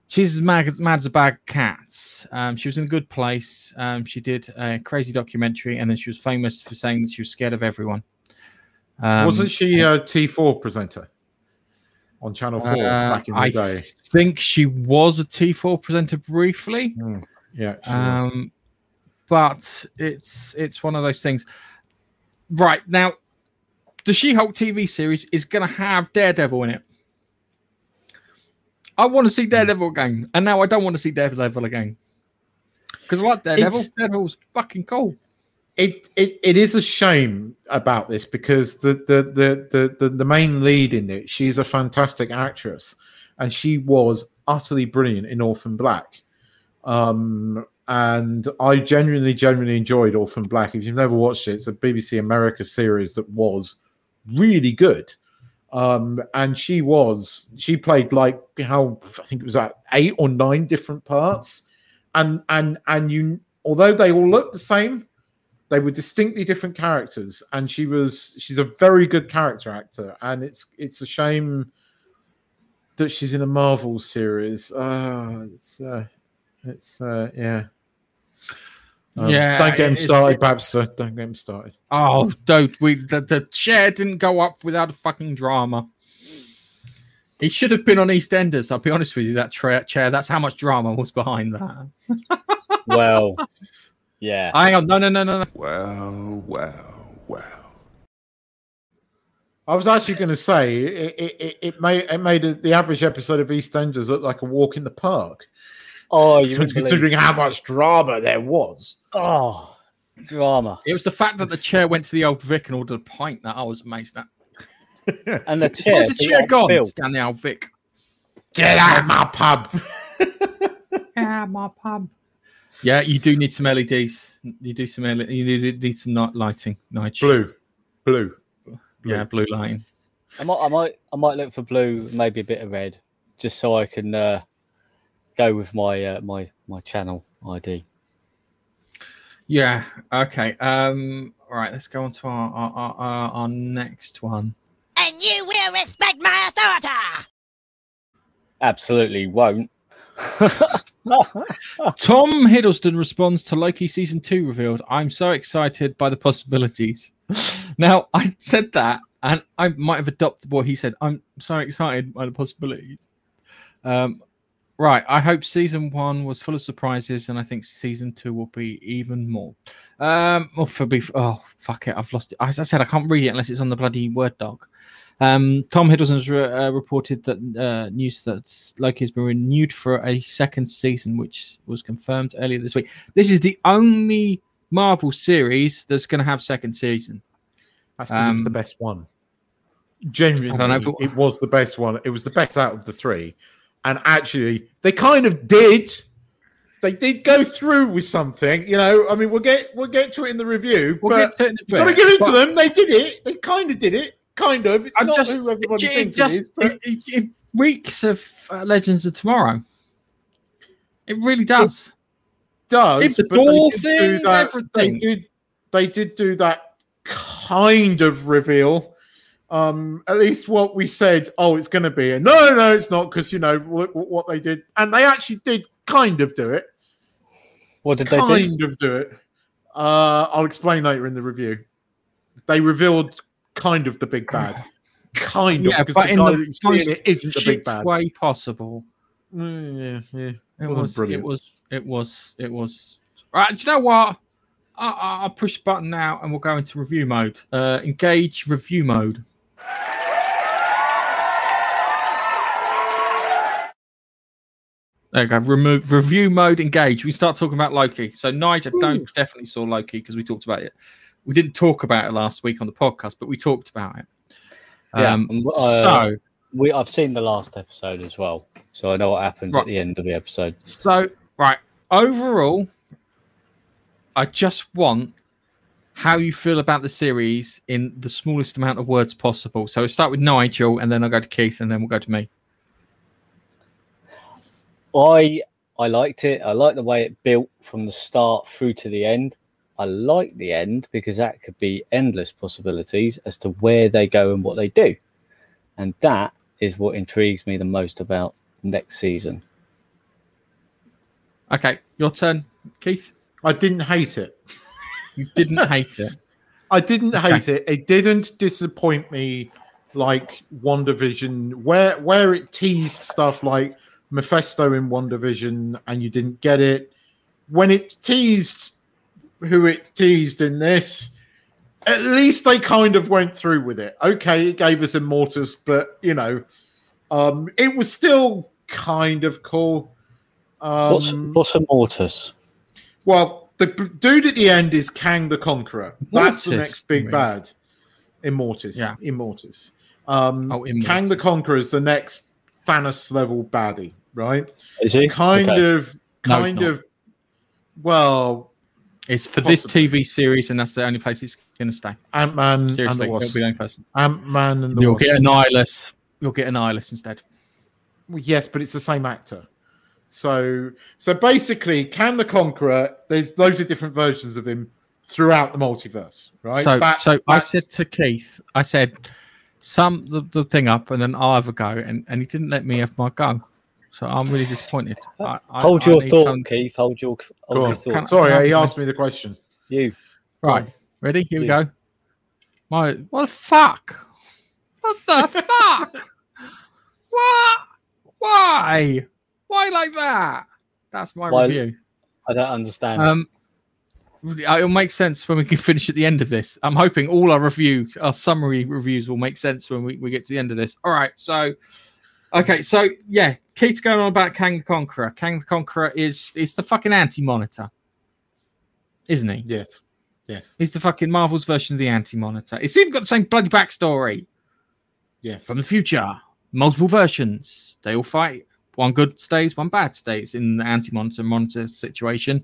She's as mad, as mad as a bag of cats. Um, she was in a good place. Um, she did a crazy documentary, and then she was famous for saying that she was scared of everyone. Um, Wasn't she a T four presenter on Channel Four uh, back in the I day? think she was a T4 presenter briefly. Yeah. She was. Um, but it's it's one of those things. Right now, the She-Hulk TV series is going to have Daredevil in it. I want to see Daredevil again, and now I don't want to see Daredevil again because I like Daredevil. It's- Daredevil's fucking cool. it, it it is a shame about this because the the, the the the the main lead in it she's a fantastic actress and she was utterly brilliant in orphan black um and i genuinely genuinely enjoyed orphan black. If you've never watched it it's a bbc america series that was really good. Um and she was she played like how i think it was like eight or nine different parts. And and and you although they all looked the same they were distinctly different characters. And she was she's a very good character actor. And it's it's a shame that she's in a marvel series. Uh it's uh it's uh yeah Um, Yeah, don't get him started it- babster don't get him started Oh, don't we? The, the chair didn't go up without a fucking drama. He should have been on EastEnders. I'll be honest with you. That tra- chair. That's how much drama was behind that. Well, yeah. Hang on. No, no, no, no, no. Well, well, well. i was actually going to say it it, it, it made it made the average episode of eastenders look like a walk in the park Oh, you wouldn't believe- considering how much drama there was Oh, drama. It was the fact that the chair went to the old Vic and ordered a pint that I was amazed at. And the chair. Where's the chair up gone? Phil. It's down the old Vic. get out of my pub Yeah, my pub. Yeah, you do need some LEDs. You do some LED, you need, need some night lighting. Night blue blue Yeah, blue lighting. I might, I might, I might look for blue, maybe a bit of red, just so I can uh, go with my uh, my my channel ID. Yeah. Okay. Um. All right. Let's go on to our our, our, our, our next one. And you will respect my authority. Absolutely won't. Tom Hiddleston responds to Loki season two revealed. I'm so excited by the possibilities. Now I said that, and I might have adopted what he said. I'm so excited by the possibilities. Um, right. I hope season one was full of surprises, and I think season two will be even more. Um, oh, for be oh fuck it, I've lost it. As I said, I can't read it unless it's on the bloody word doc. Um, Tom Hiddleston has re- uh, reported that uh, news that Loki has been renewed for a second season, which was confirmed earlier this week. This is the only Marvel series that's going to have second season. That's because it was the Um, best one. Genuinely, I don't know it- it was the best one. It was the best out of the three, and actually, they kind of did. They did go through with something, you know. I mean, we'll get we'll get to it in the review, We'll but get to it in a you've got to give it to them. They did it. They kind of did it. Kind of. It's I'm not just, who everybody it, thinks just it is, but it, it, it reeks of uh, Legends of Tomorrow. It really does. does. It's the door thing, do that. everything. They did. They did do that kind of reveal. Um, at least what we said. Oh, it's going to be. And no, no, it's not because you know look what what they did, and they actually did kind of do it. What did they do? Kind of do it. Uh, I'll explain later in the review. They revealed kind of the big bad. Kind of yeah, because but the in guy the that's doing most it isn't the big bad. way possible. Mm, yeah, yeah. It Wasn't was, brilliant. It was. It was. It was. Right. Do you know what? I, I, I'll push the button now, and we'll go into review mode. Uh, engage review mode. There you go. Remove review mode. Engage. We start talking about Loki. So Nigel don't definitely saw Loki because we talked about it. We didn't talk about it last week on the podcast, but we talked about it. Yeah, Um, and, uh, so we I've seen the last episode as well, so I know what happens Right. at the end of the episode. So, right, overall, I just want how you feel about the series in the smallest amount of words possible. So, we'll start with Nigel, and then I'll go to Keith, and then we'll go to me. I I liked it. I liked the way it built from the start through to the end. I like the end because that could be endless possibilities as to where they go and what they do. And that is what intrigues me the most about next season. Okay, your turn, Keith. I didn't hate it. You didn't hate it. I didn't Okay. hate it. It didn't disappoint me like WandaVision, where where it teased stuff like Mephisto in WandaVision and you didn't get it. When it teased who it teased in this, at least they kind of went through with it. Okay, it gave us Immortus, but you know, um, it was still kind of cool. Um, what's what's a mortis? well, the dude at the end is Kang the Conqueror. That's the next big bad. Immortus. Yeah. Immortus. Um, Oh, Immortus. Kang the Conqueror is the next Thanos level baddie, right? Is he Kind Okay. of, No, it's kind not. of. Well, It's for this TV series, and that's the only place it's going to stay. Ant Man and the Wasp. be the only person. Ant Man and the You'll Wasp. get an eyeless. You'll get an eyeless instead. Well, yes, but it's the same actor. So, so basically, Kang the Conqueror. There's loads of different versions of him throughout the multiverse, right? So, That's- so I said to Keith, I said, sum the, the thing up, and then I'll have a go, and, and he didn't let me have my go. So I'm really disappointed. I, I- Hold I your need thought, some- Keith. Hold your hold your thought. Can- Sorry, he asked me the question. You Right, ready? Here we go. My what the fuck? What the fuck? What? Why? Why like that? That's my Why- review. I don't understand. Um, it'll make sense when we can finish at the end of this. I'm hoping all our review, our summary reviews, will make sense when we, we get to the end of this. All right, so okay, so yeah, Keith's going on about Kang the Conqueror. Kang the Conqueror is is the fucking anti-monitor, isn't he? Yes, yes, He's the fucking Marvel's version of the anti-monitor. It's even got the same bloody backstory yes. from the future. Multiple versions. They all fight. One good stays, one bad stays in the anti-monitor monitor situation.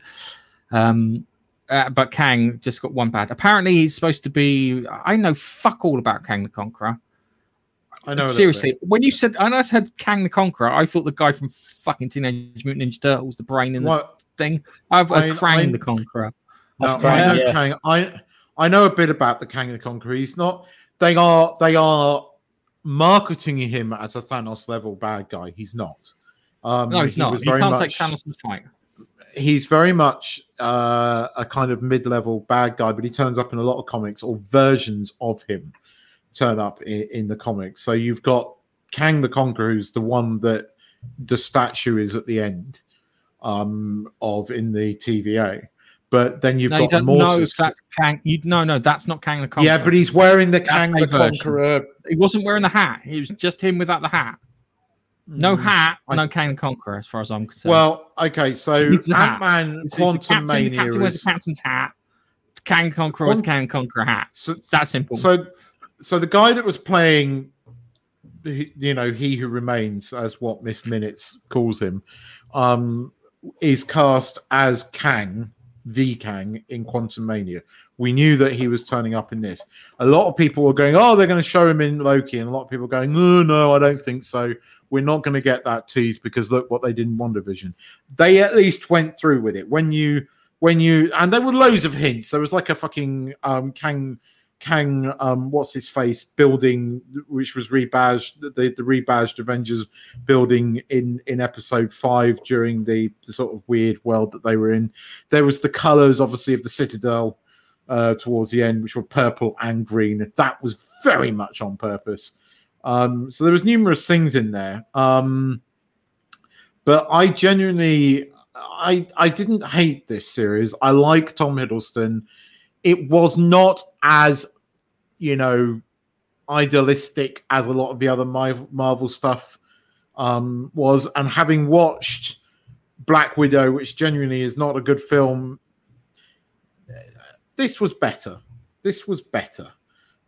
Um, uh, but Kang just got one bad. Apparently, he's supposed to be. I know fuck all about Kang the Conqueror. I know. Seriously, when you said, and I said Kang the Conqueror, I thought the guy from fucking Teenage Mutant Ninja Turtles, the brain in the What? thing. I've I- uh, Krang I- the Conqueror. No, That's I know yeah. Kang. I I know a bit about the Kang the Conqueror. He's not. They are. They are marketing him as a Thanos level bad guy. He's not. Um, No, he's he not. was You very can't much- take Thanos in fight. He's very much uh, a kind of mid-level bad guy, but he turns up in a lot of comics or versions of him turn up in, in the comics. So you've got Kang the Conqueror, who's the one that the statue is at the end um, of in the TVA. but then you've No, got don't know Immortus. that's Kang. You no, no, that's not Kang the Conqueror. yeah, but he's wearing the That's Kang the version. Conqueror. he wasn't wearing the hat. He was just him without the hat. No Mm, hat, I- no Kang the Conqueror, as far as I'm concerned. Well, okay, so. Ant Man the Quantum captain, the Mania captain wears is the captain's hat. Kang Conqueror wears Quan- Kang Conqueror hat. so, It's that simple. so so the guy that was playing you know he who remains as what miss minutes calls him um is cast as kang the kang in Quantumania we knew that he was turning up in this a lot of people were going oh they're going to show him in loki and a lot of people going no no i don't think so we're not going to get that tease because look what they did in WandaVision. They at least went through with it. When you when you and there were loads of hints. There was like a fucking um Kang Kang, um, what's his face building, which was rebadged, the, the rebadged Avengers building in in episode five during the, the sort of weird world that they were in. There was the colors, obviously, of the Citadel uh, towards the end, which were purple and green. That was very much on purpose. Um, so there was numerous things in there. Um, but I genuinely, I I didn't hate this series. I like Tom Hiddleston it was not as you know idealistic as a lot of the other marvel stuff um was. And having watched black widow which genuinely is not a good film this was better. This was better.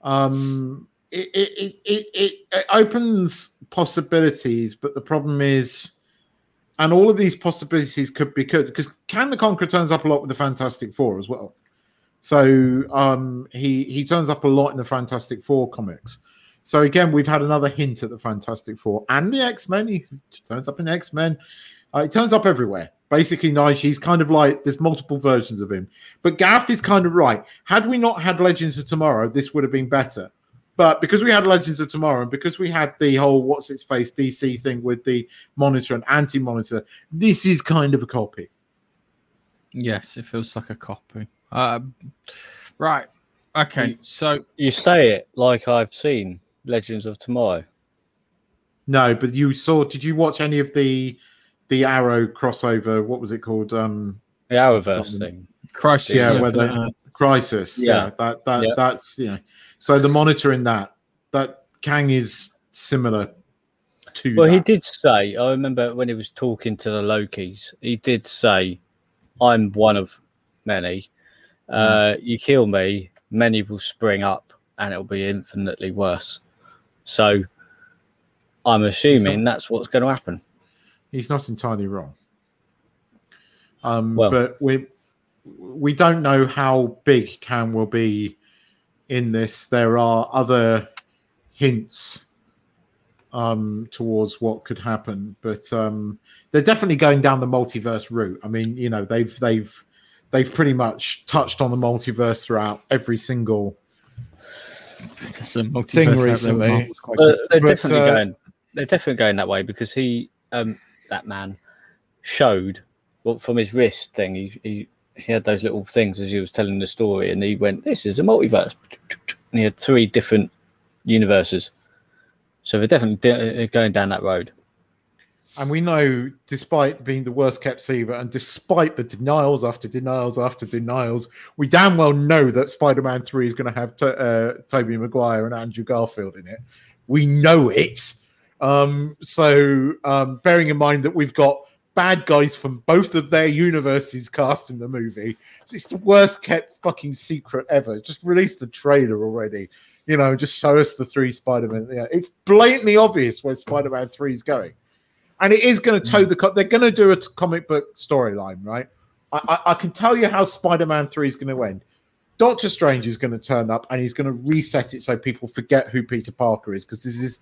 Um it it it, it, it, opens possibilities but the problem is and all of these possibilities could be good because Kang the conqueror turns up a lot with the fantastic four as well so um, he he turns up a lot in the Fantastic Four comics. So again, we've had another hint at the Fantastic Four and the X Men. He turns up in X Men. Uh, he turns up everywhere. Basically, Nige, he's kind of like there's multiple versions of him. But Gaff is kind of right. Had we not had Legends of Tomorrow, this would have been better. But because we had Legends of Tomorrow and because we had the whole what's its face DC thing with the monitor and anti monitor, this is kind of a copy. yes, it feels like a copy. Um, right. Okay. So You say it like I've seen Legends of Tomorrow. No, but you saw. Did you watch any of the the Arrow crossover? What was it called? Um, The Arrowverse Scotland. thing. Crisis. yeah, yeah, where for the the- Crisis. Yeah, Yeah. that that Yeah. that's you know. So the monitor in that that Kang is similar to. Well, he did say, I remember when he was talking to the Lokis, he did say, I'm one of many. Uh, you kill me, many will spring up and it'll be infinitely worse. So I'm assuming that's what's going to happen. He's not entirely wrong. Um, Well- but we we don't know how big Kang will be in this. There are other hints um, towards what could happen, but um, they're definitely going down the multiverse route. I mean, you know, they've they've they've pretty much touched on the multiverse throughout every single There's a multiverse thing out there with recently. Marvel's But they're But, definitely uh, going. They're definitely going that way because he, um, that man, showed well, from his wrist thing. He, he he had those little things as he was telling the story, and he went, "This is a multiverse," and he had three different universes. So they're definitely de- going down that road. And we know, despite being the worst kept secret, and despite the denials after denials after denials, we damn well know that Spider-Man Three is going to have to, uh, Tobey Maguire and Andrew Garfield in it. We know it. Um, so, um, bearing in mind that we've got bad guys from both of their universes cast in the movie, it's the worst kept fucking secret ever. Just release the trailer already. You know, just show us the three Spider-Man. Yeah, it's blatantly obvious where Spider-Man Three is going and it is going to toe the. Co- they're going to do a comic book storyline, right? I, I, I can tell you how Spider-Man Three is going to end. Doctor Strange is going to turn up, and he's going to reset it so people forget who Peter Parker is, because this is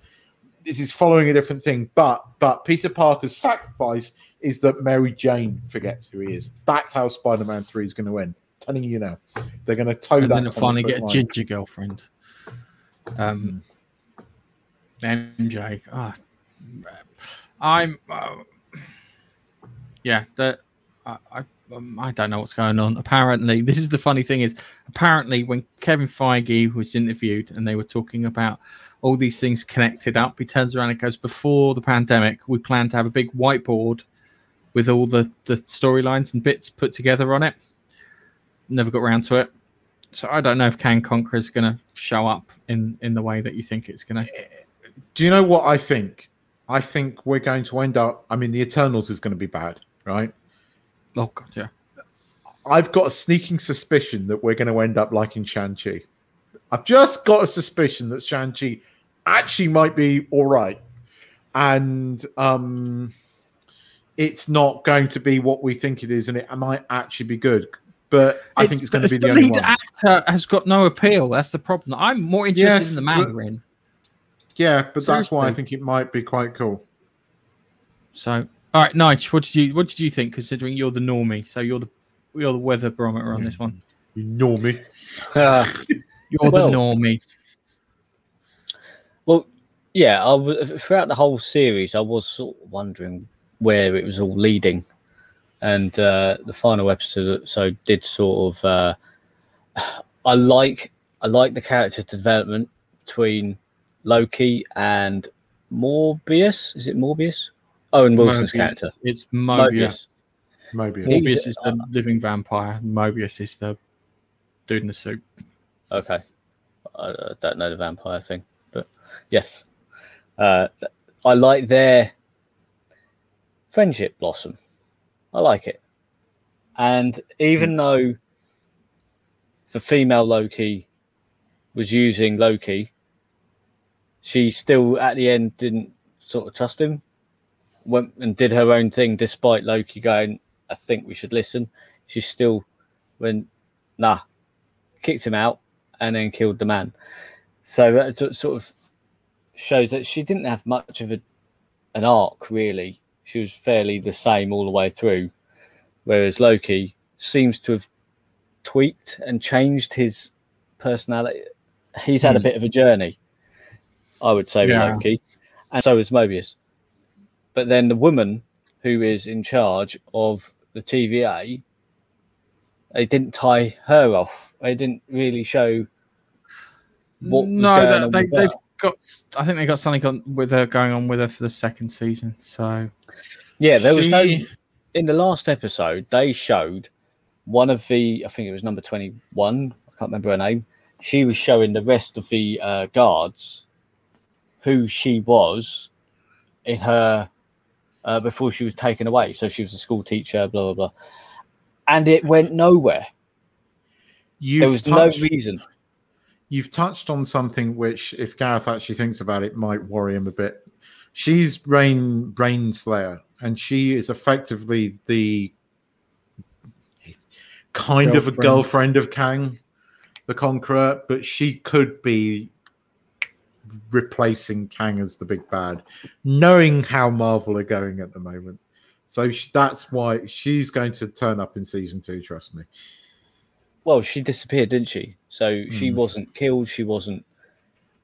this is following a different thing. But but Peter Parker's sacrifice is that Mary Jane forgets who he is. That's how Spider-Man Three is going to end. telling you now, they're going to toe and that. then finally get a ginger girlfriend. Um, MJ. Ah, I'm. Uh, yeah, that I. I um, I don't know what's going on. Apparently, this is the funny thing is apparently when Kevin Feige was interviewed and they were talking about all these things connected up, he turns around and goes, "Before the pandemic, we planned to have a big whiteboard with all the the storylines and bits put together on it." never got around to it. So I don't know if Kang Conqueror is going to show up in in the way that you think it's going to. Do you know what I think? I think we're going to end up. I mean, the Eternals is going to be bad, right? Oh god, yeah. I've got a sneaking suspicion that we're going to end up liking Shang-Chi. I've just got a suspicion that Shang-Chi actually might be all right. And um, it's not going to be what we think it is, and it might actually be good. But I think it's going to be the, the only lead actor has got no appeal. That's the problem. I'm more interested Yes, in the Mandarin. Yeah, but that's why I think it might be quite cool. So, all right, Nige, what did you what did you think? Considering you're the normie, so you're the you're the weather barometer on this one. You know me. Uh, You're Well- the normie. Well, yeah, I w- throughout the whole series, I was sort of wondering where it was all leading, and uh, the final episode so did sort of. Uh, I like I like the character development between Loki and Morbius. Is it Morbius? Owen Wilson's Mobius. character. It's Mobius. Mobius. Morbius is the living vampire. Mobius is the dude in the suit. Okay. I, I don't know the vampire thing, but yes. Uh, I like their friendship blossom. I like it. And even though the female Loki was using Loki, she still at the end didn't sort of trust him. Went and did her own thing despite Loki going, I think we should listen. She still went, nah, kicked him out and then killed the man. So that sort- sort of shows that she didn't have much of a, an arc, really. She was fairly the same all the way through. Whereas Loki seems to have tweaked and changed his personality. He's had a Hmm. bit of a journey, I would say, Yeah. Loki. And so is Mobius. But then the woman who is in charge of the TVA, they didn't tie her off. They didn't really show what was no, going they, on they, they've got. I think they got something on with her going on with her for the second season. So Yeah, there was no in the last episode. They showed one of the, I think it was number twenty-one. I can't remember her name. She was showing the rest of the uh, guards who she was in her uh, before she was taken away. So she was a school teacher, blah blah blah, and it went nowhere. You've there was touched, no reason. You've touched on something which, if Gareth actually thinks about it, might worry him a bit. She's Rain Renslayer, and she is effectively the kind of a Girlfriend. girlfriend of Kang, the Conqueror, but she could be replacing Kang as the big bad, knowing how Marvel are going at the moment. So sh that's why she's going to turn up in season two. Trust me. well, she disappeared, didn't she? So she Mm. wasn't killed. She wasn't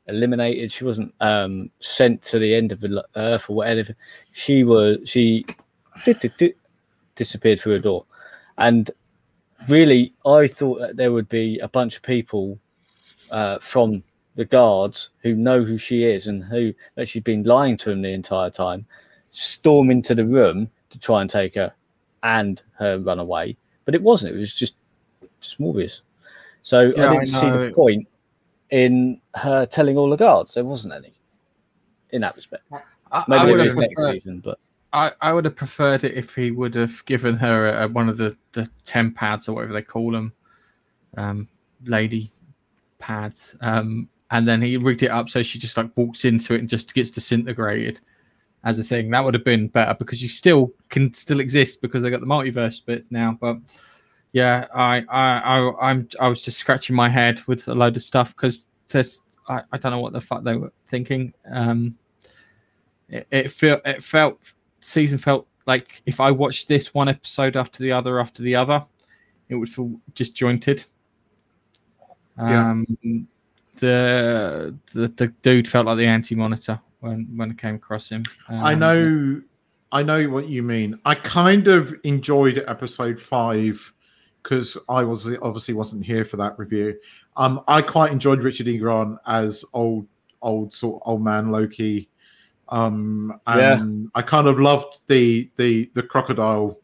eliminated. She wasn't um, sent to the end of the earth or whatever. She was. She di- di- di- disappeared through a door, and really, I thought that there would be a bunch of people uh, from the guards who know who she is and who that she's been lying to them the entire time, storm into the room to try and take her and her run away. But it wasn't. It was just just Morbius. So Yeah, I I didn't see the point in her telling all the guards. There wasn't any in that respect. I, Maybe I there would is have next preferred, season, but I, I would have preferred it if he would have given her a, one of the the TemPads or whatever they call them, um, lady pads, um, and then he rigged it up so she just like walks into it and just gets disintegrated as a thing. That would have been better because you still can still exist because they got the multiverse bits now. But yeah, I I, I I'm I was just scratching my head with a load of stuff because there's I, I don't know what the fuck they were thinking. Um, it, it felt it felt season felt like if I watched this one episode after the other after the other, it would feel disjointed. Yeah. The, the the dude felt like the anti-monitor when when it came across him. I Um, know, I know what you mean. I kind of enjoyed episode five because I was obviously wasn't here for that review. Um, I quite enjoyed Richard E. Grant as old, old sort old man Loki. Um, Yeah. and I kind of loved the the the crocodile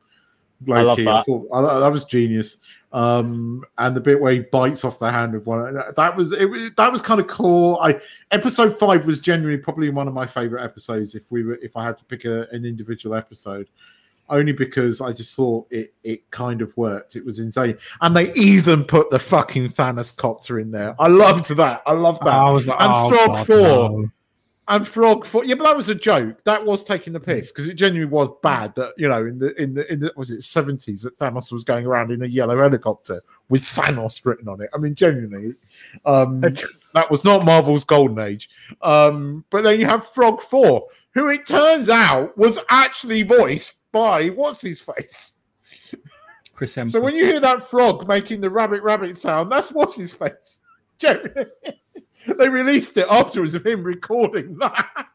I love Loki. that. thought I, that was genius. Um, and the bit where he bites off the hand of one that was it. was- That was kind of cool. I episode five was genuinely probably one of my favorite episodes. If we were, if I had to pick a, an individual episode, only because I just thought it it kind of worked. It was insane, and they even put the fucking Thanos copter in there. I loved that. I loved that. I was like, and oh, God, Four. no. And Frog Thor, yeah, but that was a joke. That was taking the piss because it genuinely was bad. That you know, in the in the in the was it seventies that Thanos was going around in a yellow helicopter with Thanos written on it. I mean, genuinely, um, that was not Marvel's golden age. Um, but then you have Frog Thor, who it turns out was actually voiced by what's his face. Chris Hemsworth. So when you hear that frog making the rabbit rabbit sound, that's what's his face. Genuinely. they released it afterwards of him recording that.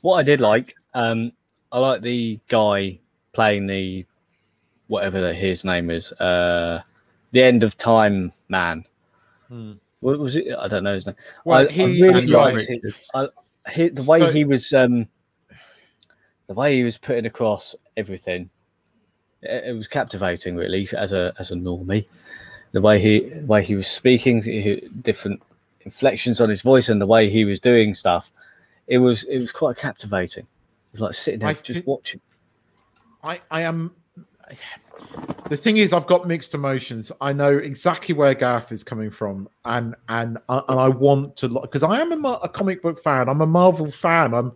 What I did like, um, I like the guy playing the whatever the, his name is, uh, the end of time man. What was it? I don't know his name. Well, I, I he- really liked Richards. his, I, he, the way So- he was, um, the way he was putting across everything. It, it was captivating, really, as a as a normie. The way he way he was speaking, he- different inflections on his voice, and the way he was doing stuff. It was it was quite captivating. It was like sitting there I just watching. I, I am. The thing is, I've got mixed emotions. I know exactly where Gareth is coming from, and and uh, and I want to because I am a, a comic book fan. I'm a Marvel fan. I'm,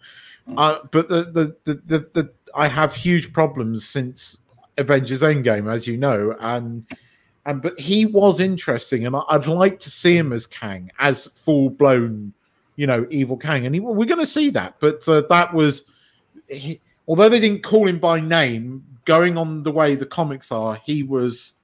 uh, but the the, the the the I have huge problems since Avengers Endgame, as you know, and and but he was interesting, and I, I'd like to see him as Kang, as full blown, you know, evil Kang, and he, we're going to see that. But uh, that was, he, although they didn't call him by name, going on the way the comics are, he was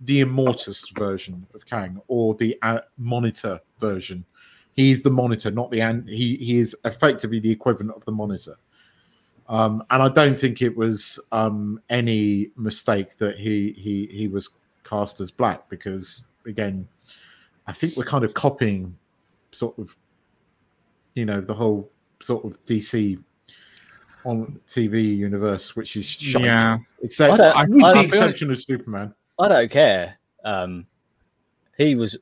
the Immortus version of Kang or the uh, Monitor version. He's the Monitor, not the and he. He is effectively the equivalent of the Monitor. Um, and I don't think it was um, any mistake that he he he was cast as black because again, I think we're kind of copying sort of you know the whole sort of DC on TV universe, which is shite. Yeah. Except I don't- with I- the I'll be exception of Superman. I don't care. Um, he was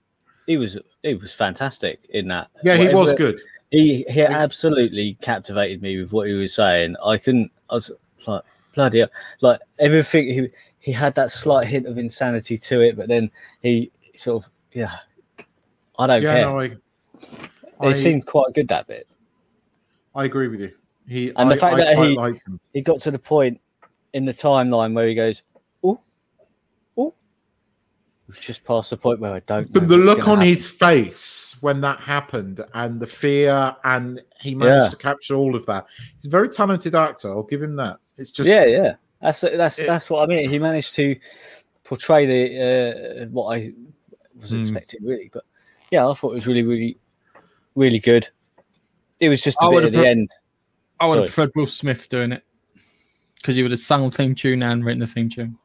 he was he was fantastic in that. Yeah, he was good. He he absolutely captivated me with what he was saying. I couldn't. I was like bloody hell. like everything. He he had that slight hint of insanity to it, but then he sort of yeah. I don't Yeah, care. no, I, it I, seemed quite good that bit. I agree with you. He And the I- fact I that he he got to the point in the timeline where he goes, oh, oh, we've just past the point where I don't. But the look on happen." his face when that happened and the fear and he managed Yeah. to capture all of that. He's a very talented actor. I'll give him that. It's just yeah, yeah. That's that's It- that's what I mean. He managed to portray the uh, what I was Hmm. expecting, really. But yeah, I thought it was really, really, really good. It was just a I bit at the put- end. I would Sorry. have preferred Will Smith doing it because he would have sung the theme tune and written the theme tune.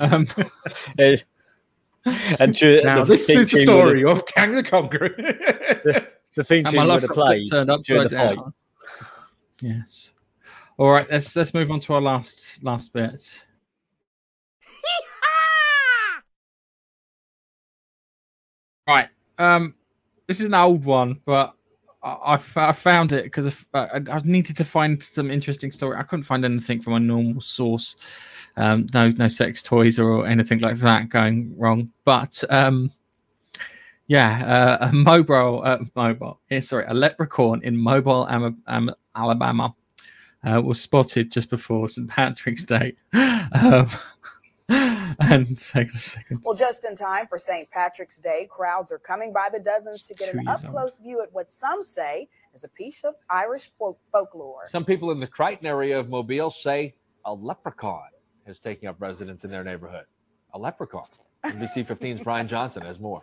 Um, and dur- Now the this is the story of Kang the Conqueror. The theme and tune my would love have played turned during upside the fight. Yes. All right, let's let's move on to our last last bit. Right. Um, this is an old one, but I, I found it because I, I needed to find some interesting story. I couldn't find anything from a normal source. Um, no, no sex toys or anything like that going wrong. But um, yeah, uh, a mobile, uh, mobile. Yeah, sorry, a leprechaun in Mobile, Am- Am- Alabama, uh, was spotted just before St. Patrick's Day. um, and hang on a second. Well, just in time for St. Patrick's Day, crowds are coming by the dozens to get an up close view at what some say is a piece of Irish folk- folklore. Some people in the Crichton area of Mobile say a leprechaun is taking up residence in their neighborhood. A leprechaun. NBC 15's Brian Johnson has more.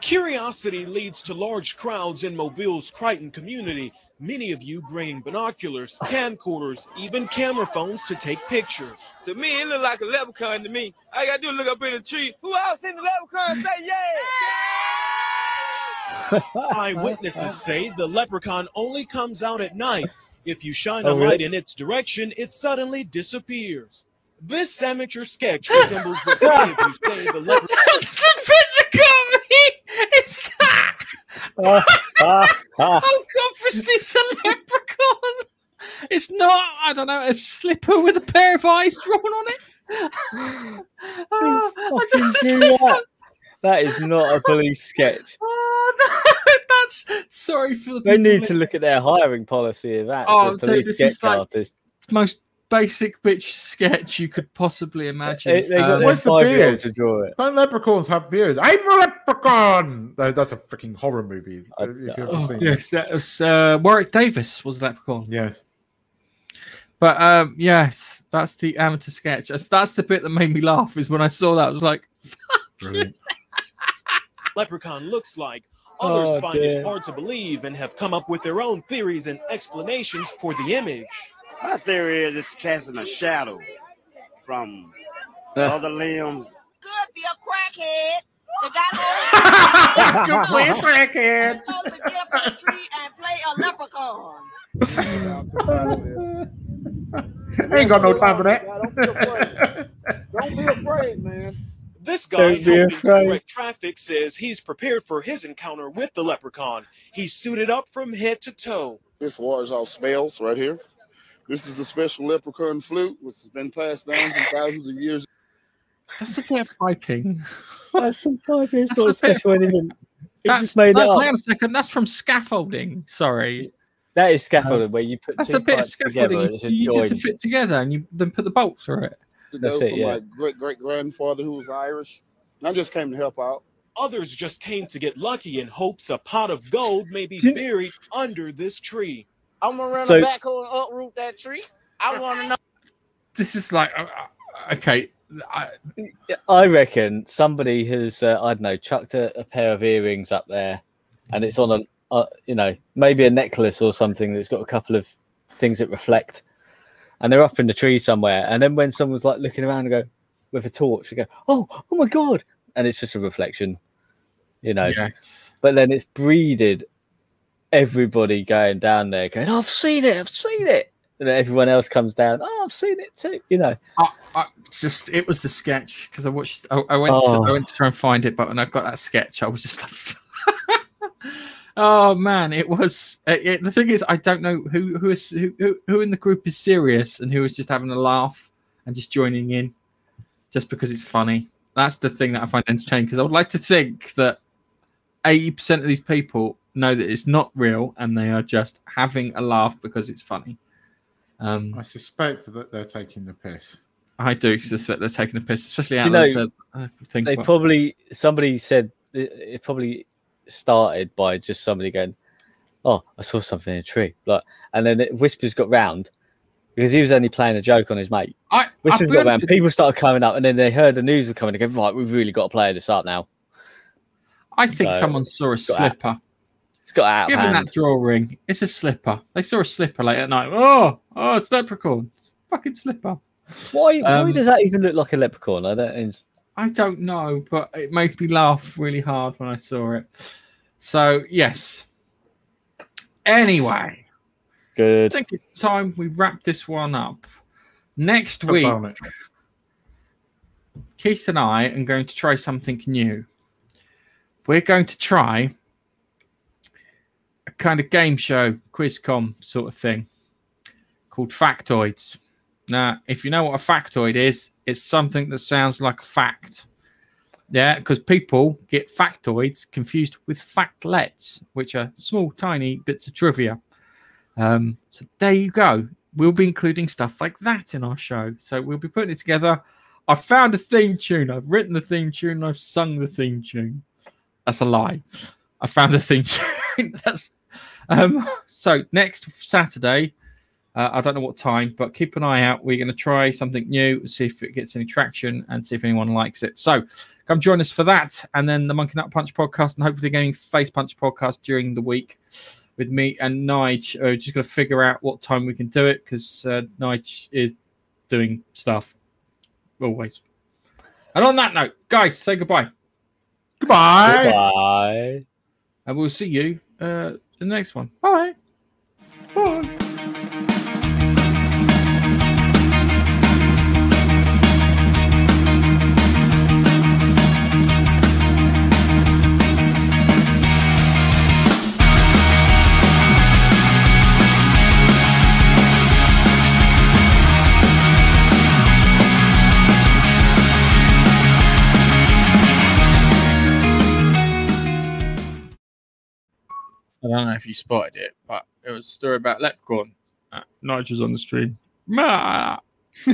Curiosity leads to large crowds in Mobile's Crichton community. Many of you bringing binoculars, camcorders, even camera phones to take pictures. To me, it look like a leprechaun to me. I gotta do is look up in the tree. Who else in the leprechaun say yeah? Eyewitnesses say the leprechaun only comes out at night. If you shine Oh, a really? light in its direction, it suddenly disappears. This amateur sketch resembles what many of you say the leprechaun. That's the bit that got. It's that. Ah, Oh God, it's a leprechaun. It's not. I don't know. A slipper with a pair of eyes drawn on it. Oh, I Fucking don't do understand. that. That is not a police sketch. Oh, no, that's sorry for the. They need to look at their hiring policy of that. Oh, dude, police this sketch like- artists. most basic bitch sketch you could possibly imagine. They, they got Um, Where's the beard? to draw it. Don't leprechauns have beards? I'm a leprechaun. No, that's a freaking horror movie. If you've ever oh, seen it. yes, that was uh, Warwick Davis was the leprechaun. Yes. But um, yes, that's the amateur sketch. That's, that's the bit that made me laugh. Is when I saw that, I was like, Brilliant. leprechaun looks like. Others Oh, find dear. it hard to believe and have come up with their own theories and explanations for the image. My theory is it's casting a shadow from the other limb. Could be a crackhead. They got Good play, crackhead. told to get up on the tree and play a leprechaun. I ain't got no time for that. Don't be afraid, man. This guy Don't helping to direct traffic says he's prepared for his encounter with the leprechaun. He's suited up from head to toe. This wars off spells right here. This is a special leprechaun flute, which has been passed down for thousands of years. "That's a bit of piping." That's some type. It's That's not a a special anything. He That's, just made no, it up. hang on a second. That's from scaffolding. Sorry, That is scaffolding uh, where you put that's two a bit of scaffolding. together. You, It's you use it to fit together, and you then put the bolts through it. That's know it, from yeah. my great great grandfather who was Irish. I just came to help out. Others just came to get lucky in hopes a pot of gold may be buried under this tree. I'm gonna run So- a backhoe and uproot that tree. I want to know. This is like uh, uh, okay. I, I reckon somebody has, uh, I don't know, chucked a, a pair of earrings up there, and it's on a, uh, you know, maybe a necklace or something that's got a couple of things that reflect, and they're up in the tree somewhere. And then when someone's like looking around and go with a torch, they go, "Oh, oh my god!" and it's just a reflection, you know. yes. But then it's breeded everybody going down there, going, "I've seen it, I've seen it," and then everyone else comes down, "Oh, I've seen it too," you know. I, I just it was the sketch because I watched. I, I went. To, Oh. I went to try and find it, but when I got that sketch, I was just like, "Oh man!" It was. It, it- the thing is, I don't know who who is who, who who in the group is serious and who is just having a laugh and just joining in, just because it's funny. That's the thing that I find entertaining because I would like to think that eighty percent of these people know that it's not real and they are just having a laugh because it's funny. Um, I suspect that they're taking the piss. I do suspect they're taking the piss, especially out You of know, the uh, thing. they but- probably somebody said it, it probably started by just somebody going, "Oh, I saw something in a tree," like, and then it, whispers got round because he was only playing a joke on his mate. I, I'll Whispers be got round. People started coming up, and then they heard the news were coming. They go, "Right, we've really got to play this up now." I think So, someone saw a got out- slipper. It's got out of Given hand. that drawing, it's a slipper. They saw a slipper late at night. Oh, oh, it's leprechaun. It's a fucking slipper. Why? why Um, does that even look like a leprechaun? I don't. It's, I don't know, but it made me laugh really hard when I saw it. So yes. Anyway, Good. I think it's time we wrap this one up. Next How week, about it? Keith and I are going to try something new. We're going to try a kind of game show, quizcom sort of thing called Factoids. Now, if you know what a factoid is, it's something that sounds like a fact. Yeah, because people get factoids confused with factlets, which are small, tiny bits of trivia. Um, so there you go. We'll be including stuff like that in our show. So we'll be putting it together. I found a theme tune. I've written the theme tune. I've sung the theme tune. That's a lie. I found a theme tune. That's um. So next Saturday, uh, I don't know what time, but keep an eye out. We're going to try something new, see if it gets any traction, and see if anyone likes it. So come join us for that, and then the Monkey Nut Punch podcast, and hopefully getting Face Punch podcast during the week with me and Nige. Uh, just got to figure out what time we can do it because uh, Nige is doing stuff always. And on that note, guys, say goodbye. Goodbye. Bye. And we'll see you uh, in the next one. Bye. I don't know if you spotted it, but it was a story about Leprechaun. Uh, Nigel's on the stream. Ma!